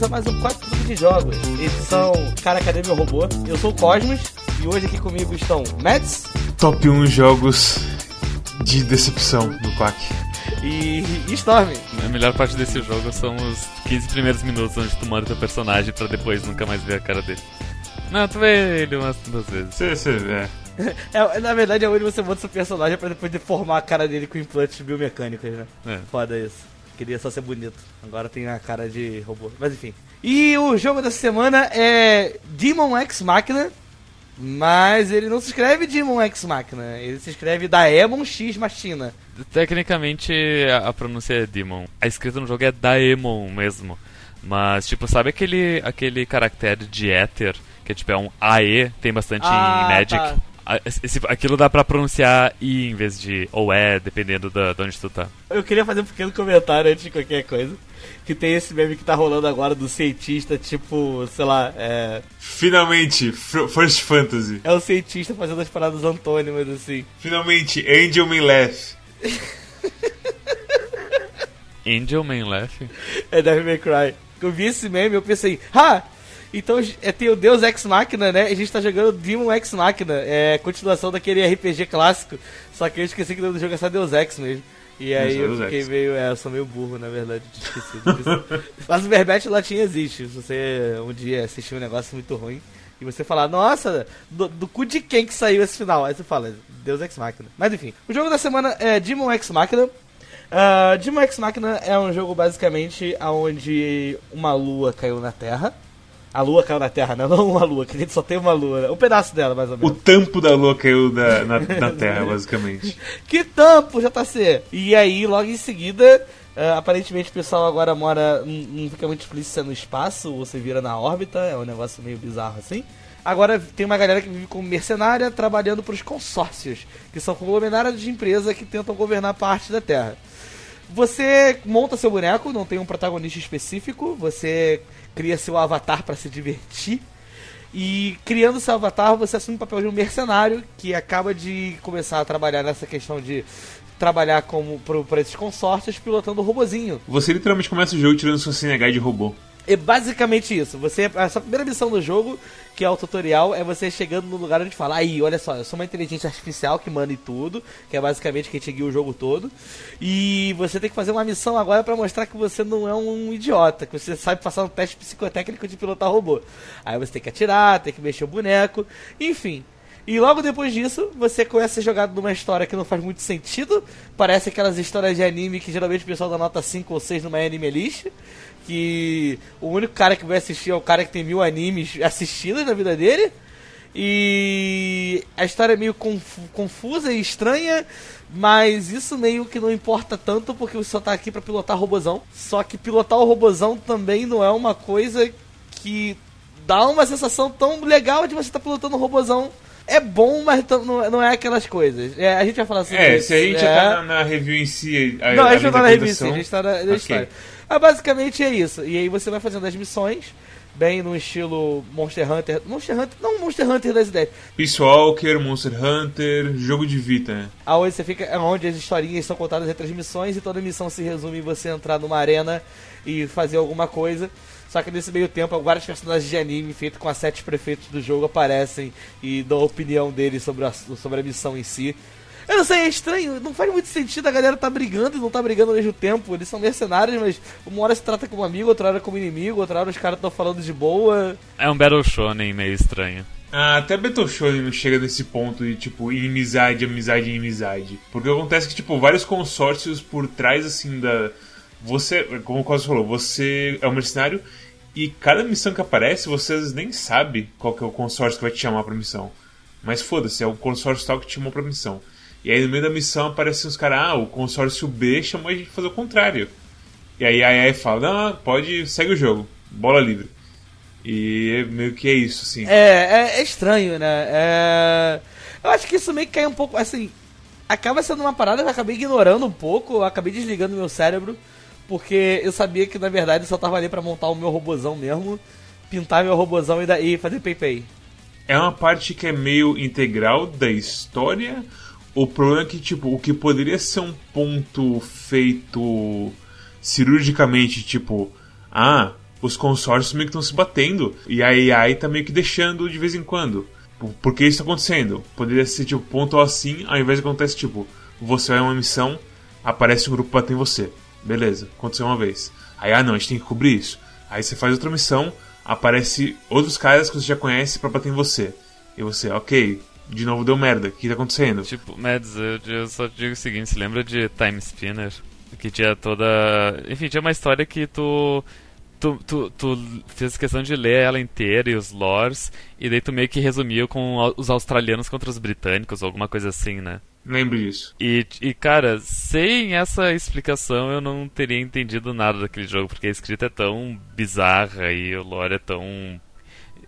Bem-vindos a mais um 4 Clube de Jogos, edição Cara Cadê Meu Robô? Eu sou o Cosmos e hoje aqui comigo estão Mads Top 1 jogos de decepção do Quack. e, e Storm. A melhor parte desse jogo são os 15 primeiros minutos onde tu manda teu personagem pra depois nunca mais ver a cara dele. Não, tu vê ele umas duas vezes. Você, você, é. É, na verdade é onde você monta seu personagem pra depois deformar a cara dele com implantes biomecânicos, né? É. Foda isso. Queria só ser bonito. Agora tem a cara de robô. Mas enfim. E o jogo dessa semana é Demon X Machina. Mas ele não se escreve Demon X Machina. Ele se escreve Daemon X Machina. Tecnicamente a, pronúncia é Demon. A escrita no jogo é Daemon mesmo. Mas, tipo, sabe aquele, aquele caractere de éter, que é tipo é um AE, tem bastante Ah, em Magic? tá. Esse- aquilo dá pra pronunciar I em vez de ou é, dependendo da, de onde tu tá. Eu queria fazer um pequeno comentário antes de qualquer coisa. Que tem esse meme que tá rolando agora do cientista, tipo, sei lá, é. Finalmente, First Fantasy. É o cientista fazendo as paradas antônimas, assim. Finalmente, Angel May Laugh. Angel Man Laugh? É Devil May Cry. Eu vi esse meme eu pensei, ah, então é, tem o Deus Ex Machina, né? E a gente tá jogando Demon Ex Machina. É continuação daquele RPG clássico. Só que eu esqueci que o nome do jogo é só Deus Ex mesmo. E aí Isso, eu Deus fiquei Ex. meio. É, eu sou meio burro, na verdade, tinha esquecido disso. Mas o verbete latim existe. Se você um dia assistir um negócio muito ruim e você falar, nossa, do, do cu de quem que saiu esse final? Aí você fala, Deus Ex Machina. Mas enfim, o jogo da semana é Demon Ex Machina. Uh, Demon Ex Machina é um jogo basicamente onde uma lua caiu na Terra. A lua caiu na Terra, né? não uma lua, que a gente só tem uma lua, né? um pedaço dela mais ou O menos. tampo da lua caiu da- na, na Terra, basicamente. Que tampo, JC! E aí, logo em seguida, ah, aparentemente o pessoal agora mora, não não fica muito explícito se é no espaço ou se vira na órbita, é um negócio meio bizarro assim. Agora tem uma galera que vive como mercenária trabalhando para os consórcios, que são conglomerados de empresa que tentam governar parte da Terra. Você monta seu boneco, não tem um protagonista específico, você cria seu avatar para se divertir. E criando seu avatar, você assume o papel de um mercenário que acaba de começar a trabalhar nessa questão de trabalhar como para esses consórcios pilotando o robozinho. Você literalmente começa o jogo tirando sua CNH de robô. É basicamente isso. Você, a sua primeira missão do jogo, que é o tutorial, é você chegando no lugar onde fala, aí, olha só, eu sou uma inteligência artificial que manda em tudo, que é basicamente quem te guia o jogo todo. E você tem que fazer uma missão agora pra mostrar que você não é um idiota, que você sabe passar um teste psicotécnico de pilotar robô. Aí você tem que atirar, tem que mexer o boneco, enfim. E logo depois disso, você começa a ser jogado numa história que não faz muito sentido. Parece aquelas histórias de anime que geralmente o pessoal dá nota 5 ou 6 numa anime list. Que o único cara que vai assistir é o cara que tem mil animes assistidos na vida dele. E a história é meio confu- confusa e estranha, mas isso meio que não importa tanto porque você só tá aqui pra pilotar robozão. Só que pilotar o robozão também não é uma coisa que dá uma sensação tão legal de você estar pilotando um robozão. É bom, mas não é- não é aquelas coisas. É, a gente vai falar sobre É, isso. se a gente é... já tá na, na review em si. A, Não, a gente além não tá na revista, a apresentação- gente tá na, na Ok. história. Mas basicamente é isso. E aí você vai fazendo as missões, bem no estilo Monster Hunter. Monster Hunter, não Monster Hunter das ideias. Peace Walker, Monster Hunter, jogo de Vita, né? Aonde você fica, é onde as historinhas são contadas entre as missões e toda missão se resume em você entrar numa arena e fazer alguma coisa. Só que nesse meio tempo, vários personagens de anime feitos com as sete prefeitos do jogo aparecem e dão a opinião deles sobre a, sobre a missão em si. Eu não sei, é estranho, não faz muito sentido a galera tá brigando e não tá brigando ao mesmo tempo. Eles são mercenários, mas uma hora se trata como amigo, outra hora como inimigo, outra hora os caras estão falando de boa. É um Battle Shonen meio estranho. Ah, até Battle Shonen não chega nesse ponto de, tipo, inimizade, amizade, inimizade. Porque acontece que, tipo, vários consórcios por trás, assim, da... Você, como o Cosmo falou, você é um mercenário e cada missão que aparece, vocês nem sabem qual que é o consórcio que vai te chamar pra missão. Mas foda-se, é o consórcio tal que te chamou pra missão. E aí no meio da missão aparecem os caras, ah, o consórcio B chamou a gente pra fazer o contrário. E aí a EA fala, não, pode, segue o jogo, bola livre. E meio que é isso, assim. É, é, é estranho, né? É... Eu acho que isso meio que cai um pouco, assim... Acaba sendo uma parada que eu acabei ignorando um pouco, acabei desligando meu cérebro, porque eu sabia que, na verdade, eu só tava ali pra montar o meu robozão mesmo, pintar meu robozão e daí fazer pay-pay. é uma parte que é meio integral da história. O problema é que, tipo, o que poderia ser um ponto feito cirurgicamente, tipo, Ah, os consórcios meio que estão se batendo e a AI tá meio que deixando de vez em quando. Por que isso tá acontecendo? Poderia ser tipo pontual assim, ao invés de acontecer tipo, você vai uma missão, aparece um grupo batendo em você. Beleza, aconteceu uma vez. Aí, ah não, a gente tem que cobrir isso. Aí você faz outra missão, aparece outros caras que você já conhece para bater em você. E você, ok, de novo deu merda, o que tá acontecendo? Tipo, Mads, eu, eu só digo o seguinte, se lembra de Time Spinner? Que tinha toda. Enfim, tinha uma história que tu tu, tu, tu fez questão de ler ela inteira e os lores, e daí tu meio que resumiu com os australianos contra os britânicos, alguma coisa assim, né? Lembro disso. E, e, cara, sem essa explicação eu não teria entendido nada daquele jogo, porque a escrita é tão bizarra e o lore é tão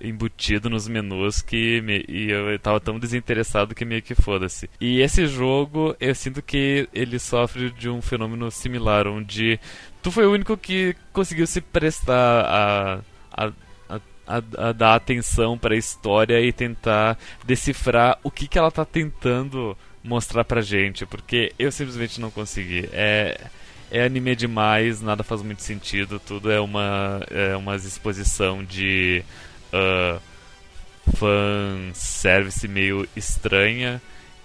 embutido nos menus que me, e eu tava tão desinteressado que meio que foda-se. E esse jogo, eu sinto que ele sofre de um fenômeno similar, onde tu foi o único que conseguiu se prestar a, a, a, a dar atenção para a história e tentar decifrar o que, que ela tá tentando mostrar pra gente, porque eu simplesmente não consegui. É é anime demais, nada faz muito sentido, tudo é uma é uma exposição de uh, fan service meio estranha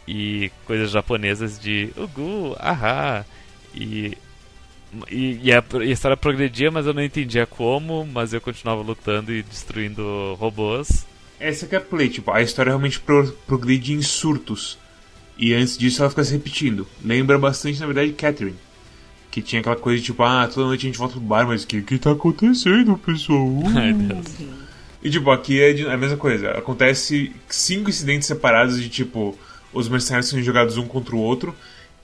e coisas japonesas de ugu, ahá e e, e, a, história progredia, mas eu não entendia como, mas eu continuava lutando e destruindo robôs. Essa que é a play, tipo, a história realmente pro, progride em surtos. E antes disso ela fica se repetindo. Lembra bastante, na verdade, Catherine. Que tinha aquela coisa de tipo, ah, toda noite a gente volta pro bar, mas o que, que tá acontecendo, pessoal? Ai, Deus. E tipo, aqui é, é a mesma coisa. Acontece cinco incidentes separados de tipo, os mercenários são jogados um contra o outro.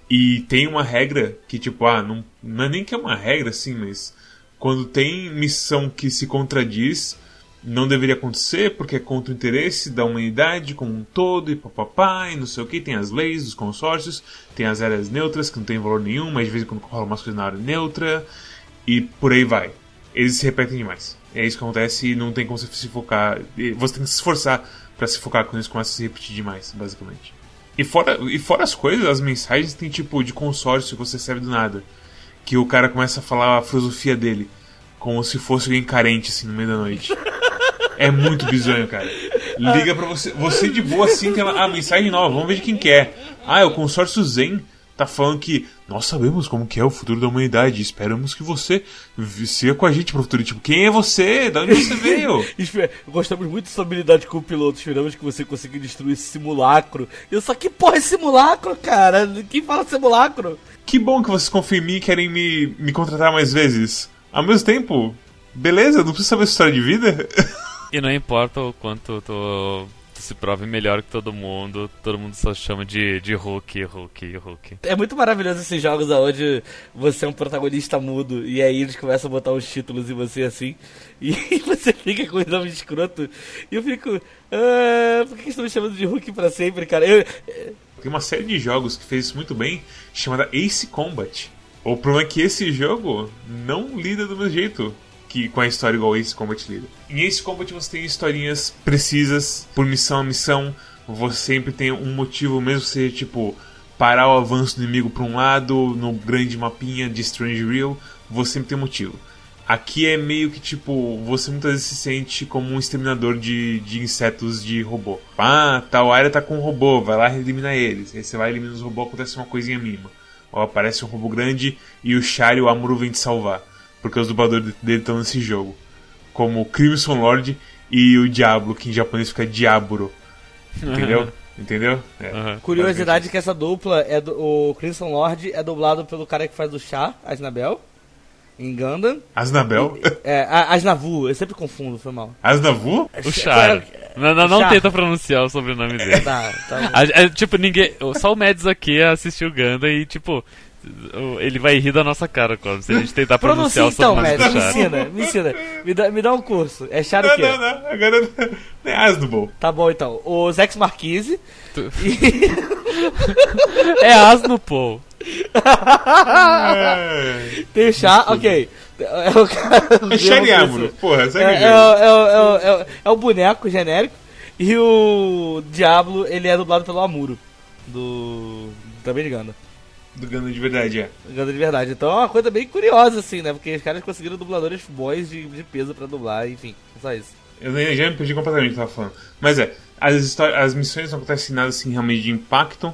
E tem uma regra que, tipo, ah, não, não é nem que é uma regra assim, mas quando tem missão que se contradiz, não deveria acontecer porque é contra o interesse da humanidade como um todo e papapá e não sei o que. Tem as leis dos consórcios, tem as áreas neutras que não tem valor nenhum, mas de vez em quando rola umas coisas na área neutra e por aí vai. Eles se repetem demais. É isso que acontece e não tem como você se focar. Você tem que se esforçar para se focar quando isso começa a se repetir demais, basicamente. E fora, e fora as coisas, as mensagens tem tipo de consórcio que você recebe do nada. Que o cara começa a falar a filosofia dele. Como se fosse alguém carente, assim, no meio da noite. É muito bizonho, cara. Liga pra você. Você de boa assim tem a ah, mensagem nova, vamos ver de quem quer. É. Ah, é o consórcio Zen tá falando que nós sabemos como que é o futuro da humanidade. Esperamos que você siga com a gente pro futuro. Tipo, quem é você? Da onde você veio? Gostamos muito da sua habilidade com o piloto. Esperamos que você consiga destruir esse simulacro. Eu só, que porra é simulacro, cara? Quem fala simulacro? Que bom que vocês confiam em mim e querem me, me contratar mais vezes. Ao mesmo tempo, beleza, não precisa saber sua história de vida. E não importa o quanto tu se prove melhor que todo mundo. Todo mundo só chama de, de Hulk, Hulk, Hulk. É muito maravilhoso esses jogos onde você é um protagonista mudo e aí eles começam a botar os títulos em você assim. E você fica com o nome escroto. E eu fico. Ah, por que estão me chamando de Hulk pra sempre, cara? Eu... Tem uma série de jogos que fez isso muito bem, chamada Ace Combat. O problema é que esse jogo não lida do mesmo jeito que, com a história igual Ace Combat lida. Em Ace Combat você tem historinhas precisas, por missão a missão, você sempre tem um motivo, mesmo que seja tipo parar o avanço do inimigo para um lado, no grande mapinha de Strange Real, você sempre tem um motivo. Aqui é meio que tipo, você muitas vezes se sente como um exterminador de, de insetos de robô. Ah, tal área tá com um robô, vai lá eliminar eles. Aí você vai eliminando os robôs, acontece uma coisinha mínima. Ou aparece um robô grande e o Char e o Amuro vêm te salvar porque os dubladores dele estão nesse jogo. Como o Crimson Lord e o Diablo, que em japonês fica Diablo. Entendeu? Entendeu? É, uhum. Curiosidade que essa dupla é do, o Crimson Lord é dublado pelo cara que faz o chá, Asnabel, em Gundam. Asnabel? E, é, Asnavu, eu sempre confundo, foi mal. Asnavu? O chá. Não, não, não tenta pronunciar o sobrenome dele. Tá, tá a, tipo, ninguém. Só o Mads aqui assistiu Gundam e, tipo, ele vai rir da nossa cara quando se a gente tentar pronunciar Pronuncia, o sobrenome então, do Charo. Me ensina, me ensina. Me dá, me dá um curso. É Charo o quê? Não, não, agora não é. Tá bom, então. O Zex Marquise. Tu... E... é Asnupol. Tem o chá, ok. É o cara. É porra, segue é, é, é, é, é, o boneco genérico. E o Diablo, ele é dublado pelo Amuro. Do. Também de Ganda. Do Gundam de verdade, é. Gundam de verdade. Então é uma coisa bem curiosa, assim, né? Porque os caras conseguiram dubladores bons de, de peso pra dublar, enfim, só isso. Eu nem- já me perdi completamente o que eu tava falando. Mas é, as, as missões não acontecem nada assim realmente de impacto.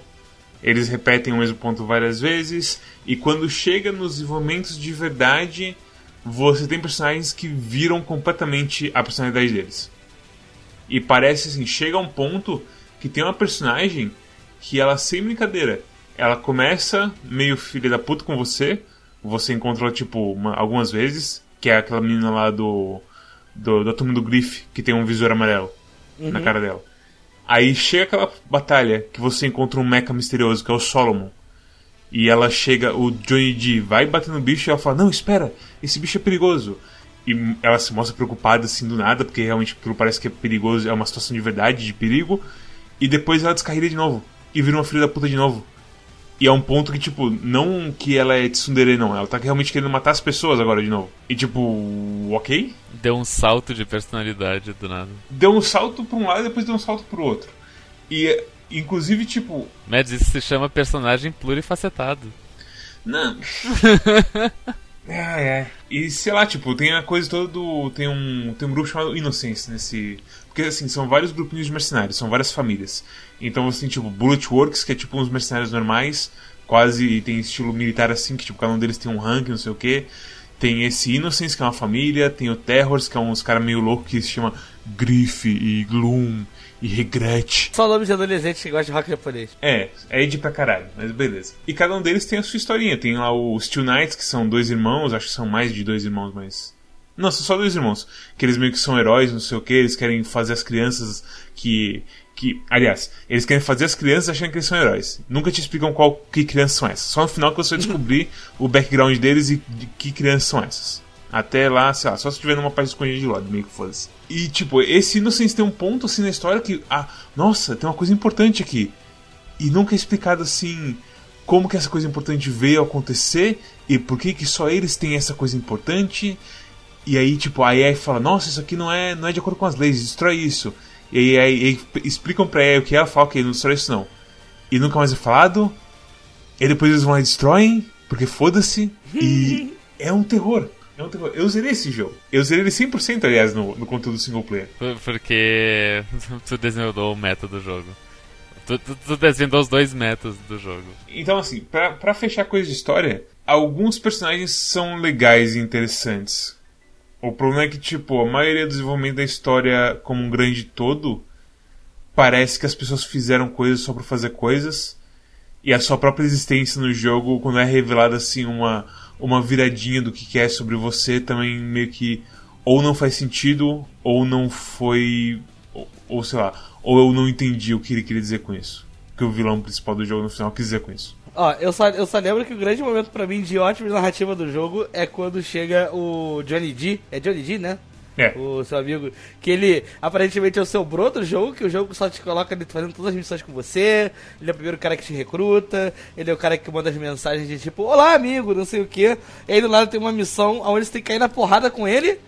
Eles repetem o mesmo ponto várias vezes. E quando chega nos desenvolvimentos de verdade, você tem personagens que viram completamente a personalidade deles. E parece assim, chega a um ponto que tem uma personagem que ela, sem brincadeira, ela começa meio filha da puta com você. Você encontrou, tipo, uma- algumas vezes, que é aquela menina lá do, do da turma do Griff, que tem um visor amarelo na cara dela. Aí chega aquela batalha que você encontra um mecha misterioso, que é o Solomon. E ela chega, o Johnny D vai bater no bicho e ela fala: Não, espera, esse bicho é perigoso. E ela se mostra preocupada assim do nada, porque realmente aquilo parece que é perigoso, é uma situação de verdade, de perigo. E depois ela descarrega de novo. E vira uma filha da puta de novo. E é um ponto que, tipo, não que ela é tsundere, não. Ela tá realmente querendo matar as pessoas agora de novo. E, tipo, ok? Deu um salto de personalidade do nada. Deu um salto pra um lado e depois deu um salto pro outro. E, inclusive, tipo, Mads, isso se chama personagem plurifacetado. Não. Ai, ai. E sei lá, tipo, tem a coisa toda do. Tem um, tem um grupo chamado Innocence nesse. Porque assim, são vários grupinhos de mercenários, são várias famílias. Então você tem tipo Bullet Works, que é tipo uns mercenários normais, quase tem estilo militar assim, que tipo, cada um deles tem um rank, não sei o que. Tem esse Innocence, que é uma família, tem o Terrors, que é uns caras meio loucos que se chama Griff e Gloom e Regret. Só nome de adolescente que gosta de rock japonês. É, é Ed pra caralho, mas beleza. E cada um deles tem a sua historinha. Tem lá os Steel Knights, que são dois irmãos, acho que são mais de dois irmãos, mas. Não, são só dois irmãos. Que eles meio que são heróis, não sei o que, eles querem fazer as crianças que. que aliás, eles querem fazer as crianças achando que eles são heróis. Nunca te explicam qual que crianças são essas. Só no final que você vai descobrir o background deles e de que crianças são essas. Até lá, sei lá, só se tiver numa página escondida de lado, meio que foda-se. E, tipo, esse Innocence tem um ponto assim na história que. Ah, nossa, tem uma coisa importante aqui. E nunca é explicado assim como que essa coisa importante veio acontecer e por que que só eles têm essa coisa importante. E aí, tipo, a EA fala, nossa, isso aqui não é, não é de acordo com as leis, destrói isso. E aí, aí, aí explicam pra EA o que ela fala, ok, não destrói isso não. E nunca mais é falado. E depois eles vão lá e destroem, porque foda-se. E é um terror. É um terror. Eu zerei esse jogo. Eu zerei ele 100%, aliás, no, no conteúdo single player. Por- Porque tu desvendou o meta do jogo. Tu, tu, tu desvendou os dois metas do jogo. Então, assim, pra, pra fechar coisa de história, alguns personagens são legais e interessantes. O problema é que, tipo, a maioria do desenvolvimento da história como um grande todo parece que as pessoas fizeram coisas só pra fazer coisas e a sua própria existência no jogo, quando é revelada assim uma, uma viradinha do que que é sobre você, também meio que ou não faz sentido ou não foi ou, ou sei lá, ou eu não entendi o que ele queria dizer com isso. O que o vilão principal do jogo no final quis dizer com isso. Ó, eu só, eu só lembro que o grande momento pra mim de ótima narrativa do jogo é quando chega o Johnny D. É Johnny D, né? É. O seu amigo. Que ele aparentemente é o seu bro do jogo, que o jogo só te coloca ele fazendo todas as missões com você. Ele é o primeiro cara que te recruta. Ele é o cara que manda as mensagens de tipo, olá amigo, não sei o que. E aí do lado tem uma missão onde você tem que cair na porrada com ele.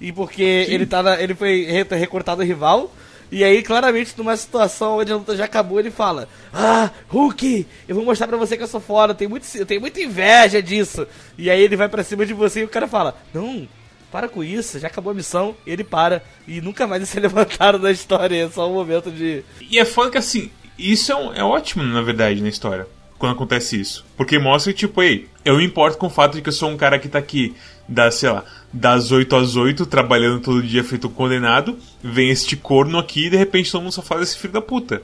E porque ele tá na, ele foi re- recrutado rival. E aí, claramente, numa situação onde a luta já acabou, ele fala: Ah, Hulk, eu vou mostrar pra você que eu sou foda, eu tenho, muito, eu tenho muita inveja disso. E aí ele vai pra cima de você e o cara fala: Não, para com isso, já acabou a missão. Ele para. E nunca mais se levantaram da história, é só um momento de. E é foda que assim, isso é, um- é ótimo, na verdade, na história. Quando acontece isso. Porque mostra que, tipo, ei, eu me importo com o fato de que eu sou um cara que tá aqui das, sei lá, das 8 às 8, trabalhando todo dia feito condenado. Vem este corno aqui e de repente todo mundo só fala esse filho da puta.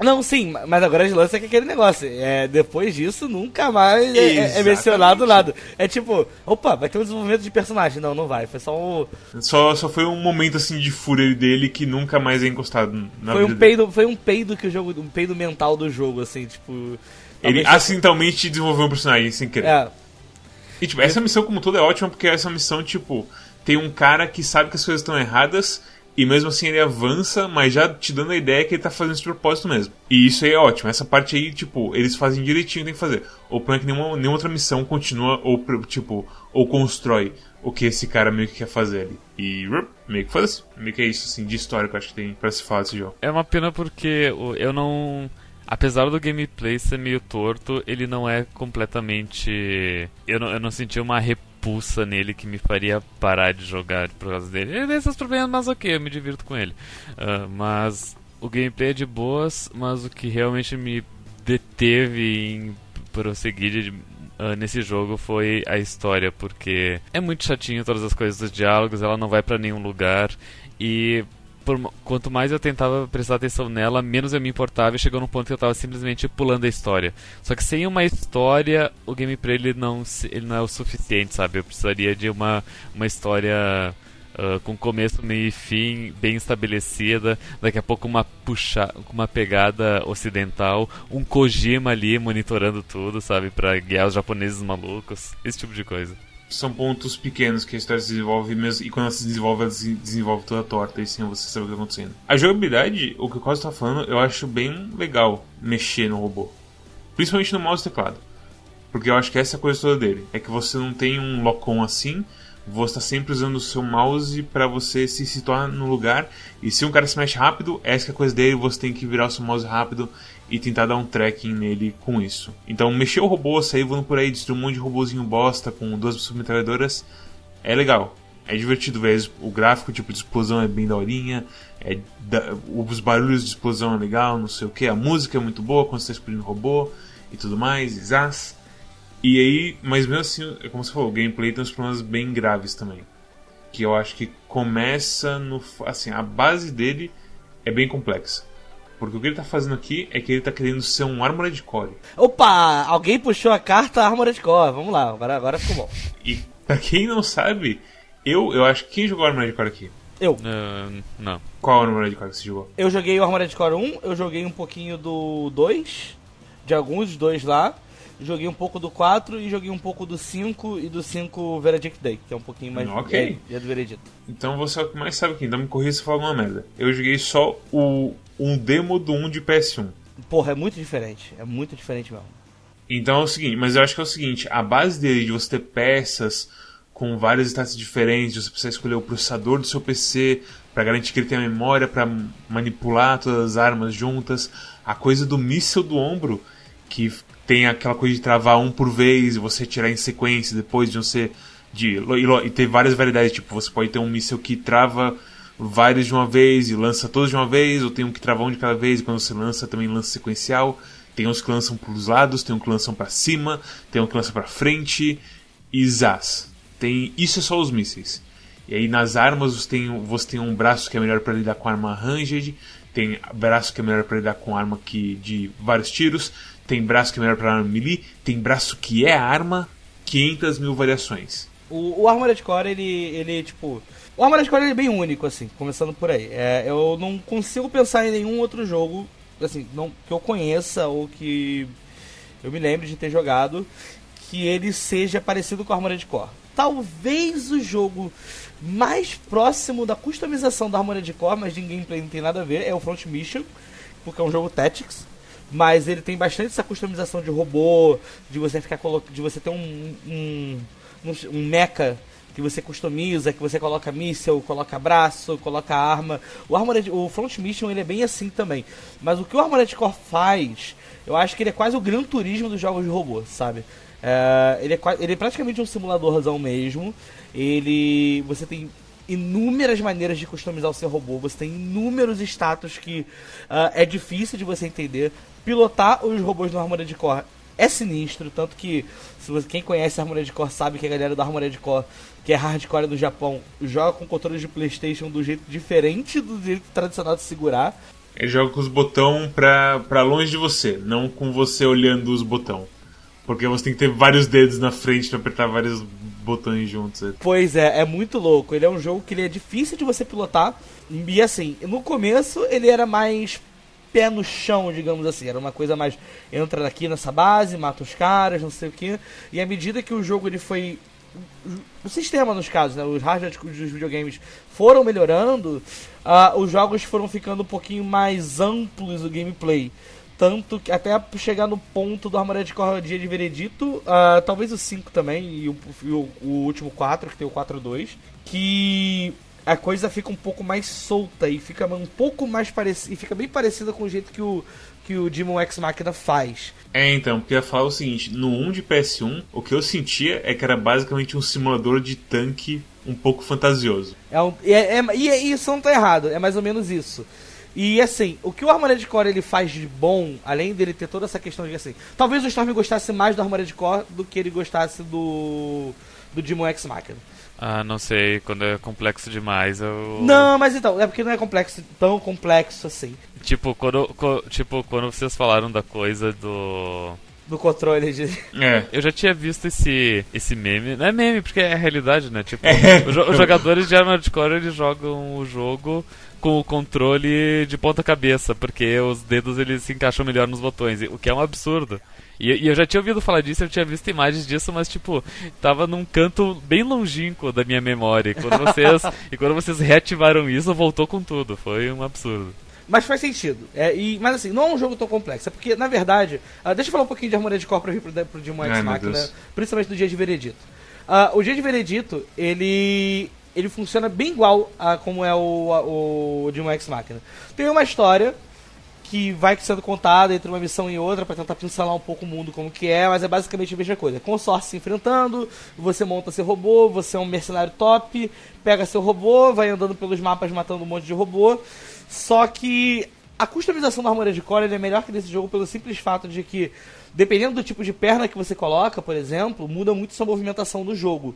Não, sim, mas agora de lance é que aquele negócio. É, depois disso, nunca mais é, é- é mencionado nada. É tipo, opa, vai ter um desenvolvimento de personagem. Não, não vai. Foi só um. Só, só foi um momento assim de fúria dele que nunca mais é encostado na Foi vida um dele. peido, foi um peido que o jogo. Um peido mental do jogo, assim, tipo. Ele acidentalmente desenvolveu um personagem sem querer. É, E, tipo, essa missão como toda é ótima porque essa missão, tipo, tem um cara que sabe que as coisas estão erradas e mesmo assim ele avança, mas já te dando a ideia que ele tá fazendo esse propósito mesmo. E isso aí é ótimo. Essa parte aí, tipo, eles fazem direitinho, tem que fazer. O problema é que nenhuma, nenhuma outra missão continua ou, tipo, ou constrói o que esse cara meio que quer fazer ali. E meio que foda-se. Meio que é isso, assim, de história que eu acho que tem pra se falar desse jogo. É uma pena porque eu não. Apesar do gameplay ser meio torto, ele não é completamente. Eu não, eu não senti uma repulsa nele que me faria parar de jogar por causa dele. Ele tem esses problemas, mas ok, eu me divirto com ele. Uh, mas o gameplay é de boas, mas o que realmente me deteve em prosseguir uh, nesse jogo foi a história, porque é muito chatinho todas as coisas dos diálogos, ela não vai para nenhum lugar e por, quanto mais eu tentava prestar atenção nela, menos eu me importava e chegou num ponto que eu estava simplesmente pulando a história. Só que sem uma história, o gameplay ele não, ele não é o suficiente, sabe? Eu precisaria de uma, uma história Uh, com começo, meio e fim bem estabelecida, daqui a pouco uma puxa, uma pegada ocidental, um Kojima ali monitorando tudo, sabe, para guiar os japoneses malucos, esse tipo de coisa. São pontos pequenos que a história se desenvolve mesmo, e quando ela se desenvolve, ela se desenvolve toda torta, e sim você sabe o que está acontecendo. A jogabilidade, o que o Costa está falando, eu acho bem legal mexer no robô, principalmente no mouse e teclado, porque eu acho que essa é a coisa toda dele, é que você não tem um lock-on assim você está sempre usando o seu mouse para você se situar no lugar. E se um cara se mexe rápido, essa é a coisa dele, você tem que virar o seu mouse rápido e tentar dar um tracking nele com isso. Então, mexer o robô, sair voando por aí, destruir um monte de robôzinho bosta com duas submetralhadoras, é legal. É divertido ver o gráfico, tipo de explosão é bem daorinha, é da, os barulhos de explosão é legal, não sei o que, a música é muito boa quando você está explodindo robô e tudo mais, e zaz. E aí, mas mesmo assim, é como você falou, o gameplay tem uns problemas bem graves também. Que eu acho que começa no. Assim, a base dele é bem complexa. Porque o que ele tá fazendo aqui é que ele tá querendo ser um Armored Core. Opa! Alguém puxou a carta Armored Core. Vamos lá, agora, agora ficou bom. E pra quem não sabe, eu, eu acho que quem jogou Armored Core aqui? Eu. Uh, não. Qual Armored Core que você jogou? Eu joguei o Armored Core 1, eu joguei um pouquinho do 2, de alguns dois lá joguei um pouco do 4 e joguei um pouco do 5 e do 5 Veredict Day, que é um pouquinho mais ok é, é do Veredito. Então você é o que mais sabe aqui, então me corrija se falar alguma merda. Eu joguei só o um demo do 1 de PS1. Porra, é muito diferente, é muito diferente mesmo. Então é o seguinte, mas eu acho que é o seguinte, a base dele de você ter peças com vários status diferentes, você precisa escolher o processador do seu PC para garantir que ele tenha memória para manipular todas as armas juntas, a coisa do míssil do ombro que tem aquela coisa de travar um por vez e você tirar em sequência depois de você de e, ter várias variedades tipo você pode ter um míssil que trava vários de uma vez e lança todos de uma vez ou tem um que trava um de cada vez e quando você lança também lança sequencial. Tem uns que lançam para os lados tem um que lançam para cima tem um que lança para frente e zaz. Tem isso é só os mísseis. E aí nas armas você tem, você tem um braço que é melhor para lidar com arma ranged tem braço que é melhor para lidar com arma que de vários tiros tem braço que é melhor arma melee, tem braço que é arma, 500 mil variações. O, o Armored Core, ele, ele, tipo... O Armored Core é bem único, assim, começando por aí. É, eu não consigo pensar em nenhum outro jogo, assim, não, que eu conheça ou que eu me lembre de ter jogado, que ele seja parecido com o Armored Core. Talvez o jogo mais próximo da customização do Armored Core, mas de gameplay não tem nada a ver, é o Front Mission, porque é um jogo Tactics mas ele tem bastante essa customização de robô, de você ficar de você ter um, um, um mecha que você customiza, que você coloca míssel, coloca braço, coloca arma. O Armored, o Front Mission ele é bem assim também. Mas o que o Armored Core faz, eu acho que ele é quase o Gran Turismo dos jogos de robô, sabe? É, ele, é, ele é praticamente um simuladorzão mesmo. Ele, você tem inúmeras maneiras de customizar o seu robô, você tem inúmeros status que uh, é difícil de você entender pilotar os robôs do Armored Core é sinistro, tanto que se você, quem conhece Armored Core sabe que a galera do Armored Core, que é hardcore do Japão, joga com controles de PlayStation do jeito diferente do jeito tradicional de segurar. Ele joga com os botões pra, pra longe de você, não com você olhando os botões. Porque você tem que ter vários dedos na frente para apertar vários botões juntos. Pois é, é muito louco. Ele é um jogo que ele é difícil de você pilotar. E assim, no começo ele era mais pé no chão, digamos assim. Era uma coisa mais entra aqui nessa base, mata os caras, não sei o que. E à medida que o jogo ele foi o sistema nos casos, né, os hardware dos videogames foram melhorando, uh, os jogos foram ficando um pouquinho mais amplos o gameplay. Tanto que até chegar no ponto do Armored Core Dia de Veredito, uh, talvez o 5 também, e o, e o, o último 4, que tem o 4.2, que a coisa fica um pouco mais solta e fica um pouco mais parecida e fica bem parecida com o jeito que o que o Demon X Machina faz. É, então, porque eu ia falar o seguinte, no 1 de PS1, o que eu sentia é que era basicamente um simulador de tanque um pouco fantasioso. É um, é, é, e, e isso não tá errado, é mais ou menos isso. E assim, o que o Armored Core ele faz de bom, além dele ter toda essa questão de assim, talvez o Storm gostasse mais do Armored Core do que ele gostasse do do Demon X Machina. Ah, não sei, quando é complexo demais eu. Não, mas então, é porque não é complexo, tão complexo assim. Tipo, quando, co, tipo, quando vocês falaram da coisa do. Do controle de. É. Eu já tinha visto esse, esse meme. Não é meme, porque é realidade, né? Tipo, É. os, jo- os jogadores de Armored Core eles jogam o jogo com o controle de ponta cabeça, porque os dedos eles se encaixam melhor nos botões, o que é um absurdo. E, e eu já tinha ouvido falar disso, eu tinha visto imagens disso, mas tipo, tava num canto bem longínquo da minha memória. E quando vocês, e quando vocês reativaram isso, voltou com tudo. Foi um absurdo. Mas faz sentido. É, e, mas assim, não é um jogo tão complexo. É porque, na verdade. ah, deixa eu falar um pouquinho de Armored Core pra vir pro, pro Demon X Machina, Deus. principalmente do Dia de Veredito. Ah, o Dia de Veredito, ele. ele funciona bem igual a como é o, a- o Demon X Machina. Tem uma história que vai sendo contada entre uma missão e outra pra tentar pincelar um pouco o mundo como que é, mas é basicamente a mesma coisa. Consórcio se enfrentando, você monta seu robô, você é um mercenário top, pega seu robô, vai andando pelos mapas matando um monte de robô. Só que a customização da Armored Core ele é melhor que nesse jogo pelo simples fato de que, dependendo do tipo de perna que você coloca, por exemplo, muda muito sua movimentação do jogo.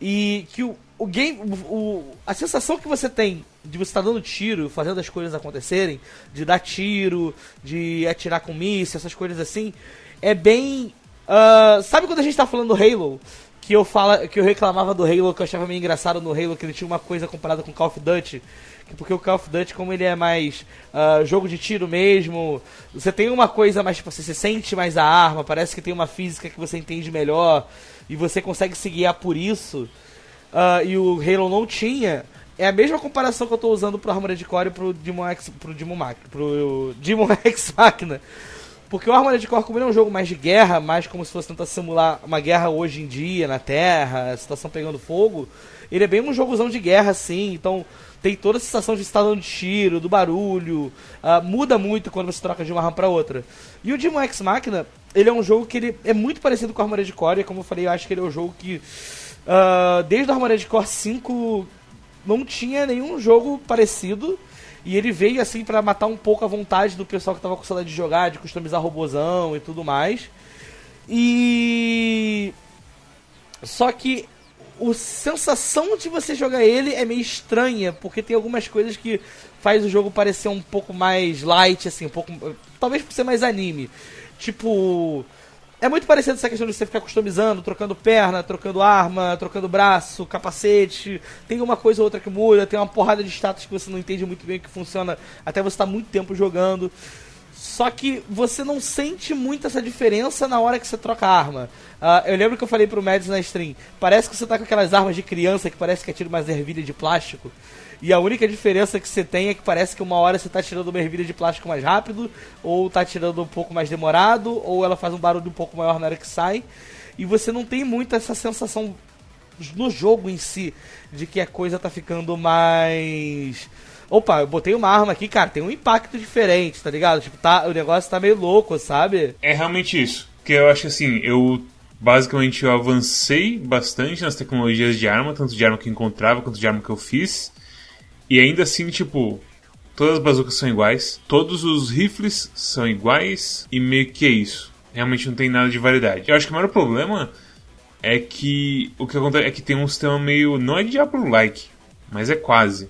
E que o, o game. O, a sensação que você tem de você estar dando tiro, fazendo as coisas acontecerem, de dar tiro, de atirar com míssil, essas coisas assim, é bem. ah, sabe quando a gente tá falando do Halo? Que eu, fala, que eu reclamava do Halo, que eu achava meio engraçado no Halo, que ele tinha uma coisa comparada com Call of Duty. que Porque o Call of Duty, como ele é mais ah, jogo de tiro mesmo, você tem uma coisa mais, tipo, você se sente mais a arma, parece que tem uma física que você entende melhor, e você consegue se guiar por isso ah, e o Halo não tinha, é a mesma comparação que eu tô usando pro Armored Core e pro Demon X, pro Demon, Mach, pro Demon X Machina. Porque o Armored Core, como ele é um jogo mais de guerra, mais como se fosse tentar simular uma guerra hoje em dia na Terra, a situação pegando fogo, ele é bem um jogozão de guerra, assim, então tem toda a sensação de estar dando tiro, do barulho, ah, muda muito quando você troca de uma RAM pra outra. E o Demon X Machina, ele é um jogo que ele é muito parecido com o Armored Core, e como eu falei, eu acho que ele é um jogo que ah, desde o Armored Core 5 não tinha nenhum jogo parecido. E ele veio assim pra matar um pouco a vontade do pessoal que tava com saudade de jogar, de customizar robozão e tudo mais. E só que a sensação de você jogar ele é meio estranha, porque tem algumas coisas que faz o jogo parecer um pouco mais light, assim, um pouco. Talvez por ser mais anime. Tipo. É muito parecido essa questão de você ficar customizando, trocando perna, trocando arma, trocando braço, capacete. Tem uma coisa ou outra que muda, tem uma porrada de status que você não entende muito bem que funciona até você estar muito tempo jogando. Só que você não sente muito essa diferença na hora que você troca a arma. Ah, eu lembro que eu falei pro Mads na stream, parece que você tá com aquelas armas de criança que parece que atira umas ervilhas de plástico. E a única diferença que você tem é que parece que uma hora você tá tirando uma ervilha de plástico mais rápido, ou tá tirando um pouco mais demorado, ou ela faz um barulho um pouco maior na hora que sai. E você não tem muito essa sensação no jogo em si de que a coisa tá ficando mais. Opa, eu botei uma arma aqui, cara, tem um impacto diferente, tá ligado? Tipo, tá, o negócio tá meio louco, sabe? É realmente isso. Porque eu acho assim, eu basicamente eu avancei bastante nas tecnologias de arma, tanto de arma que eu encontrava quanto de arma que eu fiz. E ainda assim, tipo, todas as bazucas são iguais, todos os rifles são iguais e meio que é isso. Realmente não tem nada de variedade. Eu acho que o maior problema é que o que acontece é que tem um sistema meio não é Diablo-like, mas é quase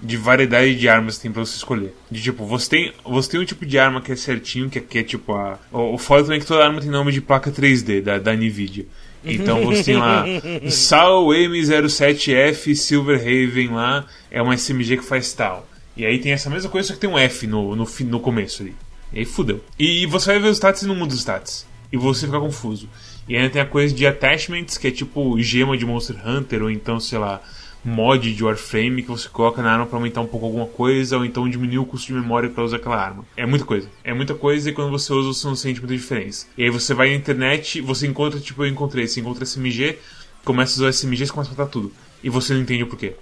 de variedade de armas que tem pra você escolher. De tipo, você tem, você tem um tipo de arma que é certinho, que é, é tipo a. O, o foda também é que toda arma tem nome de placa 3D da, da Nvidia. Então você tem lá Sal M07F Silverhaven lá, é uma SMG que faz tal. E aí tem essa mesma coisa, só que tem um F no, no, no começo ali. E aí fudeu. E você vai ver os stats e não muda os stats. E você fica confuso. E ainda tem a coisa de attachments, que é tipo gema de Monster Hunter, ou então, sei lá, mod de Warframe que você coloca na arma pra aumentar um pouco alguma coisa, ou então diminuir o custo de memória pra usar aquela arma. É muita coisa. É muita coisa e quando você usa você não sente muita diferença. E aí você vai na internet, você encontra, tipo, eu encontrei, você encontra SMG, começa a usar SMGs começa a matar tudo. E você não entende o porquê.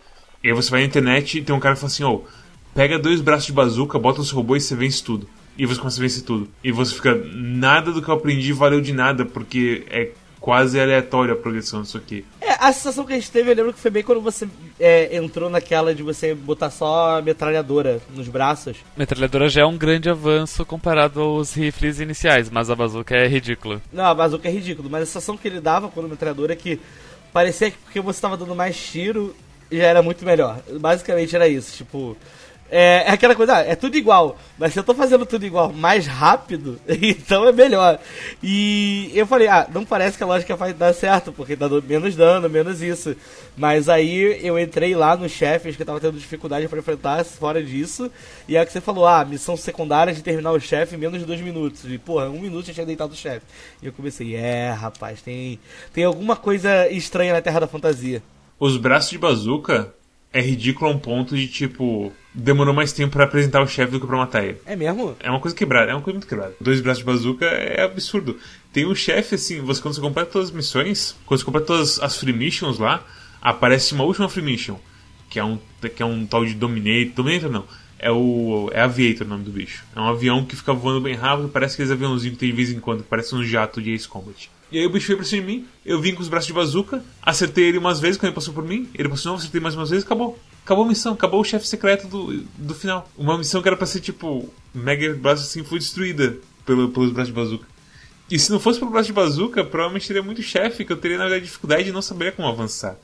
E aí você vai na internet e tem um cara que fala assim, ô, pega dois braços de bazuca, bota no seu robô e você vence tudo. E você começa a vencer tudo. E você fica, nada do que eu aprendi valeu de nada, porque é quase aleatória a progressão disso aqui. É, a sensação que a gente teve, eu lembro que foi bem quando você é, entrou naquela de você botar só a metralhadora nos braços. Metralhadora já é um grande avanço comparado aos rifles iniciais, mas a bazuca é ridícula. Não, a bazuca é ridículo, mas a sensação que ele dava quando a metralhadora é que parecia que porque você estava dando mais tiro já era muito melhor. Basicamente era isso, tipo. É, é, aquela coisa, ah, é tudo igual, mas se eu tô fazendo tudo igual mais rápido, então é melhor. E eu falei, ah, não parece que a lógica vai dar certo, porque tá dando menos dano, menos isso. Mas aí eu entrei lá nos chefes que eu tava tendo dificuldade para enfrentar fora disso, e é que você falou, ah, missão secundária de terminar o chefe em menos de dois minutos. E, porra, um minuto eu tinha deitado o chefe. E eu comecei, é, rapaz, tem, tem alguma coisa estranha na Terra da Fantasia. Os braços de bazuca é ridículo a um ponto de tipo. Demorou mais tempo para apresentar o chefe do que pra matar ele. É mesmo? É uma coisa quebrada, é uma coisa muito quebrada. Dois braços de bazuca é absurdo. Tem um chefe, assim, você quando você completa todas as missões, quando você completa todas as free missions lá, aparece uma última free mission, que é um, que é um tal de Dominator. Dominator não. É o. É Aviator o nome do bicho. É um avião que fica voando bem rápido, parece aqueles aviãozinhos que tem de vez em quando, que parece um jato de Ace Combat. E aí o bicho veio pra cima de mim, eu vim com os braços de bazuca, acertei ele umas vezes quando ele passou por mim, ele passou de novo, acertei mais umas vezes acabou. Acabou a missão, acabou o chefe secreto do, do final. Uma missão que era pra ser tipo, Mega Blast assim foi destruída pelo, pelos braços de bazuca. E se não fosse pelo braço de bazuca, provavelmente teria muito chefe que eu teria na verdade dificuldade de não saber como avançar.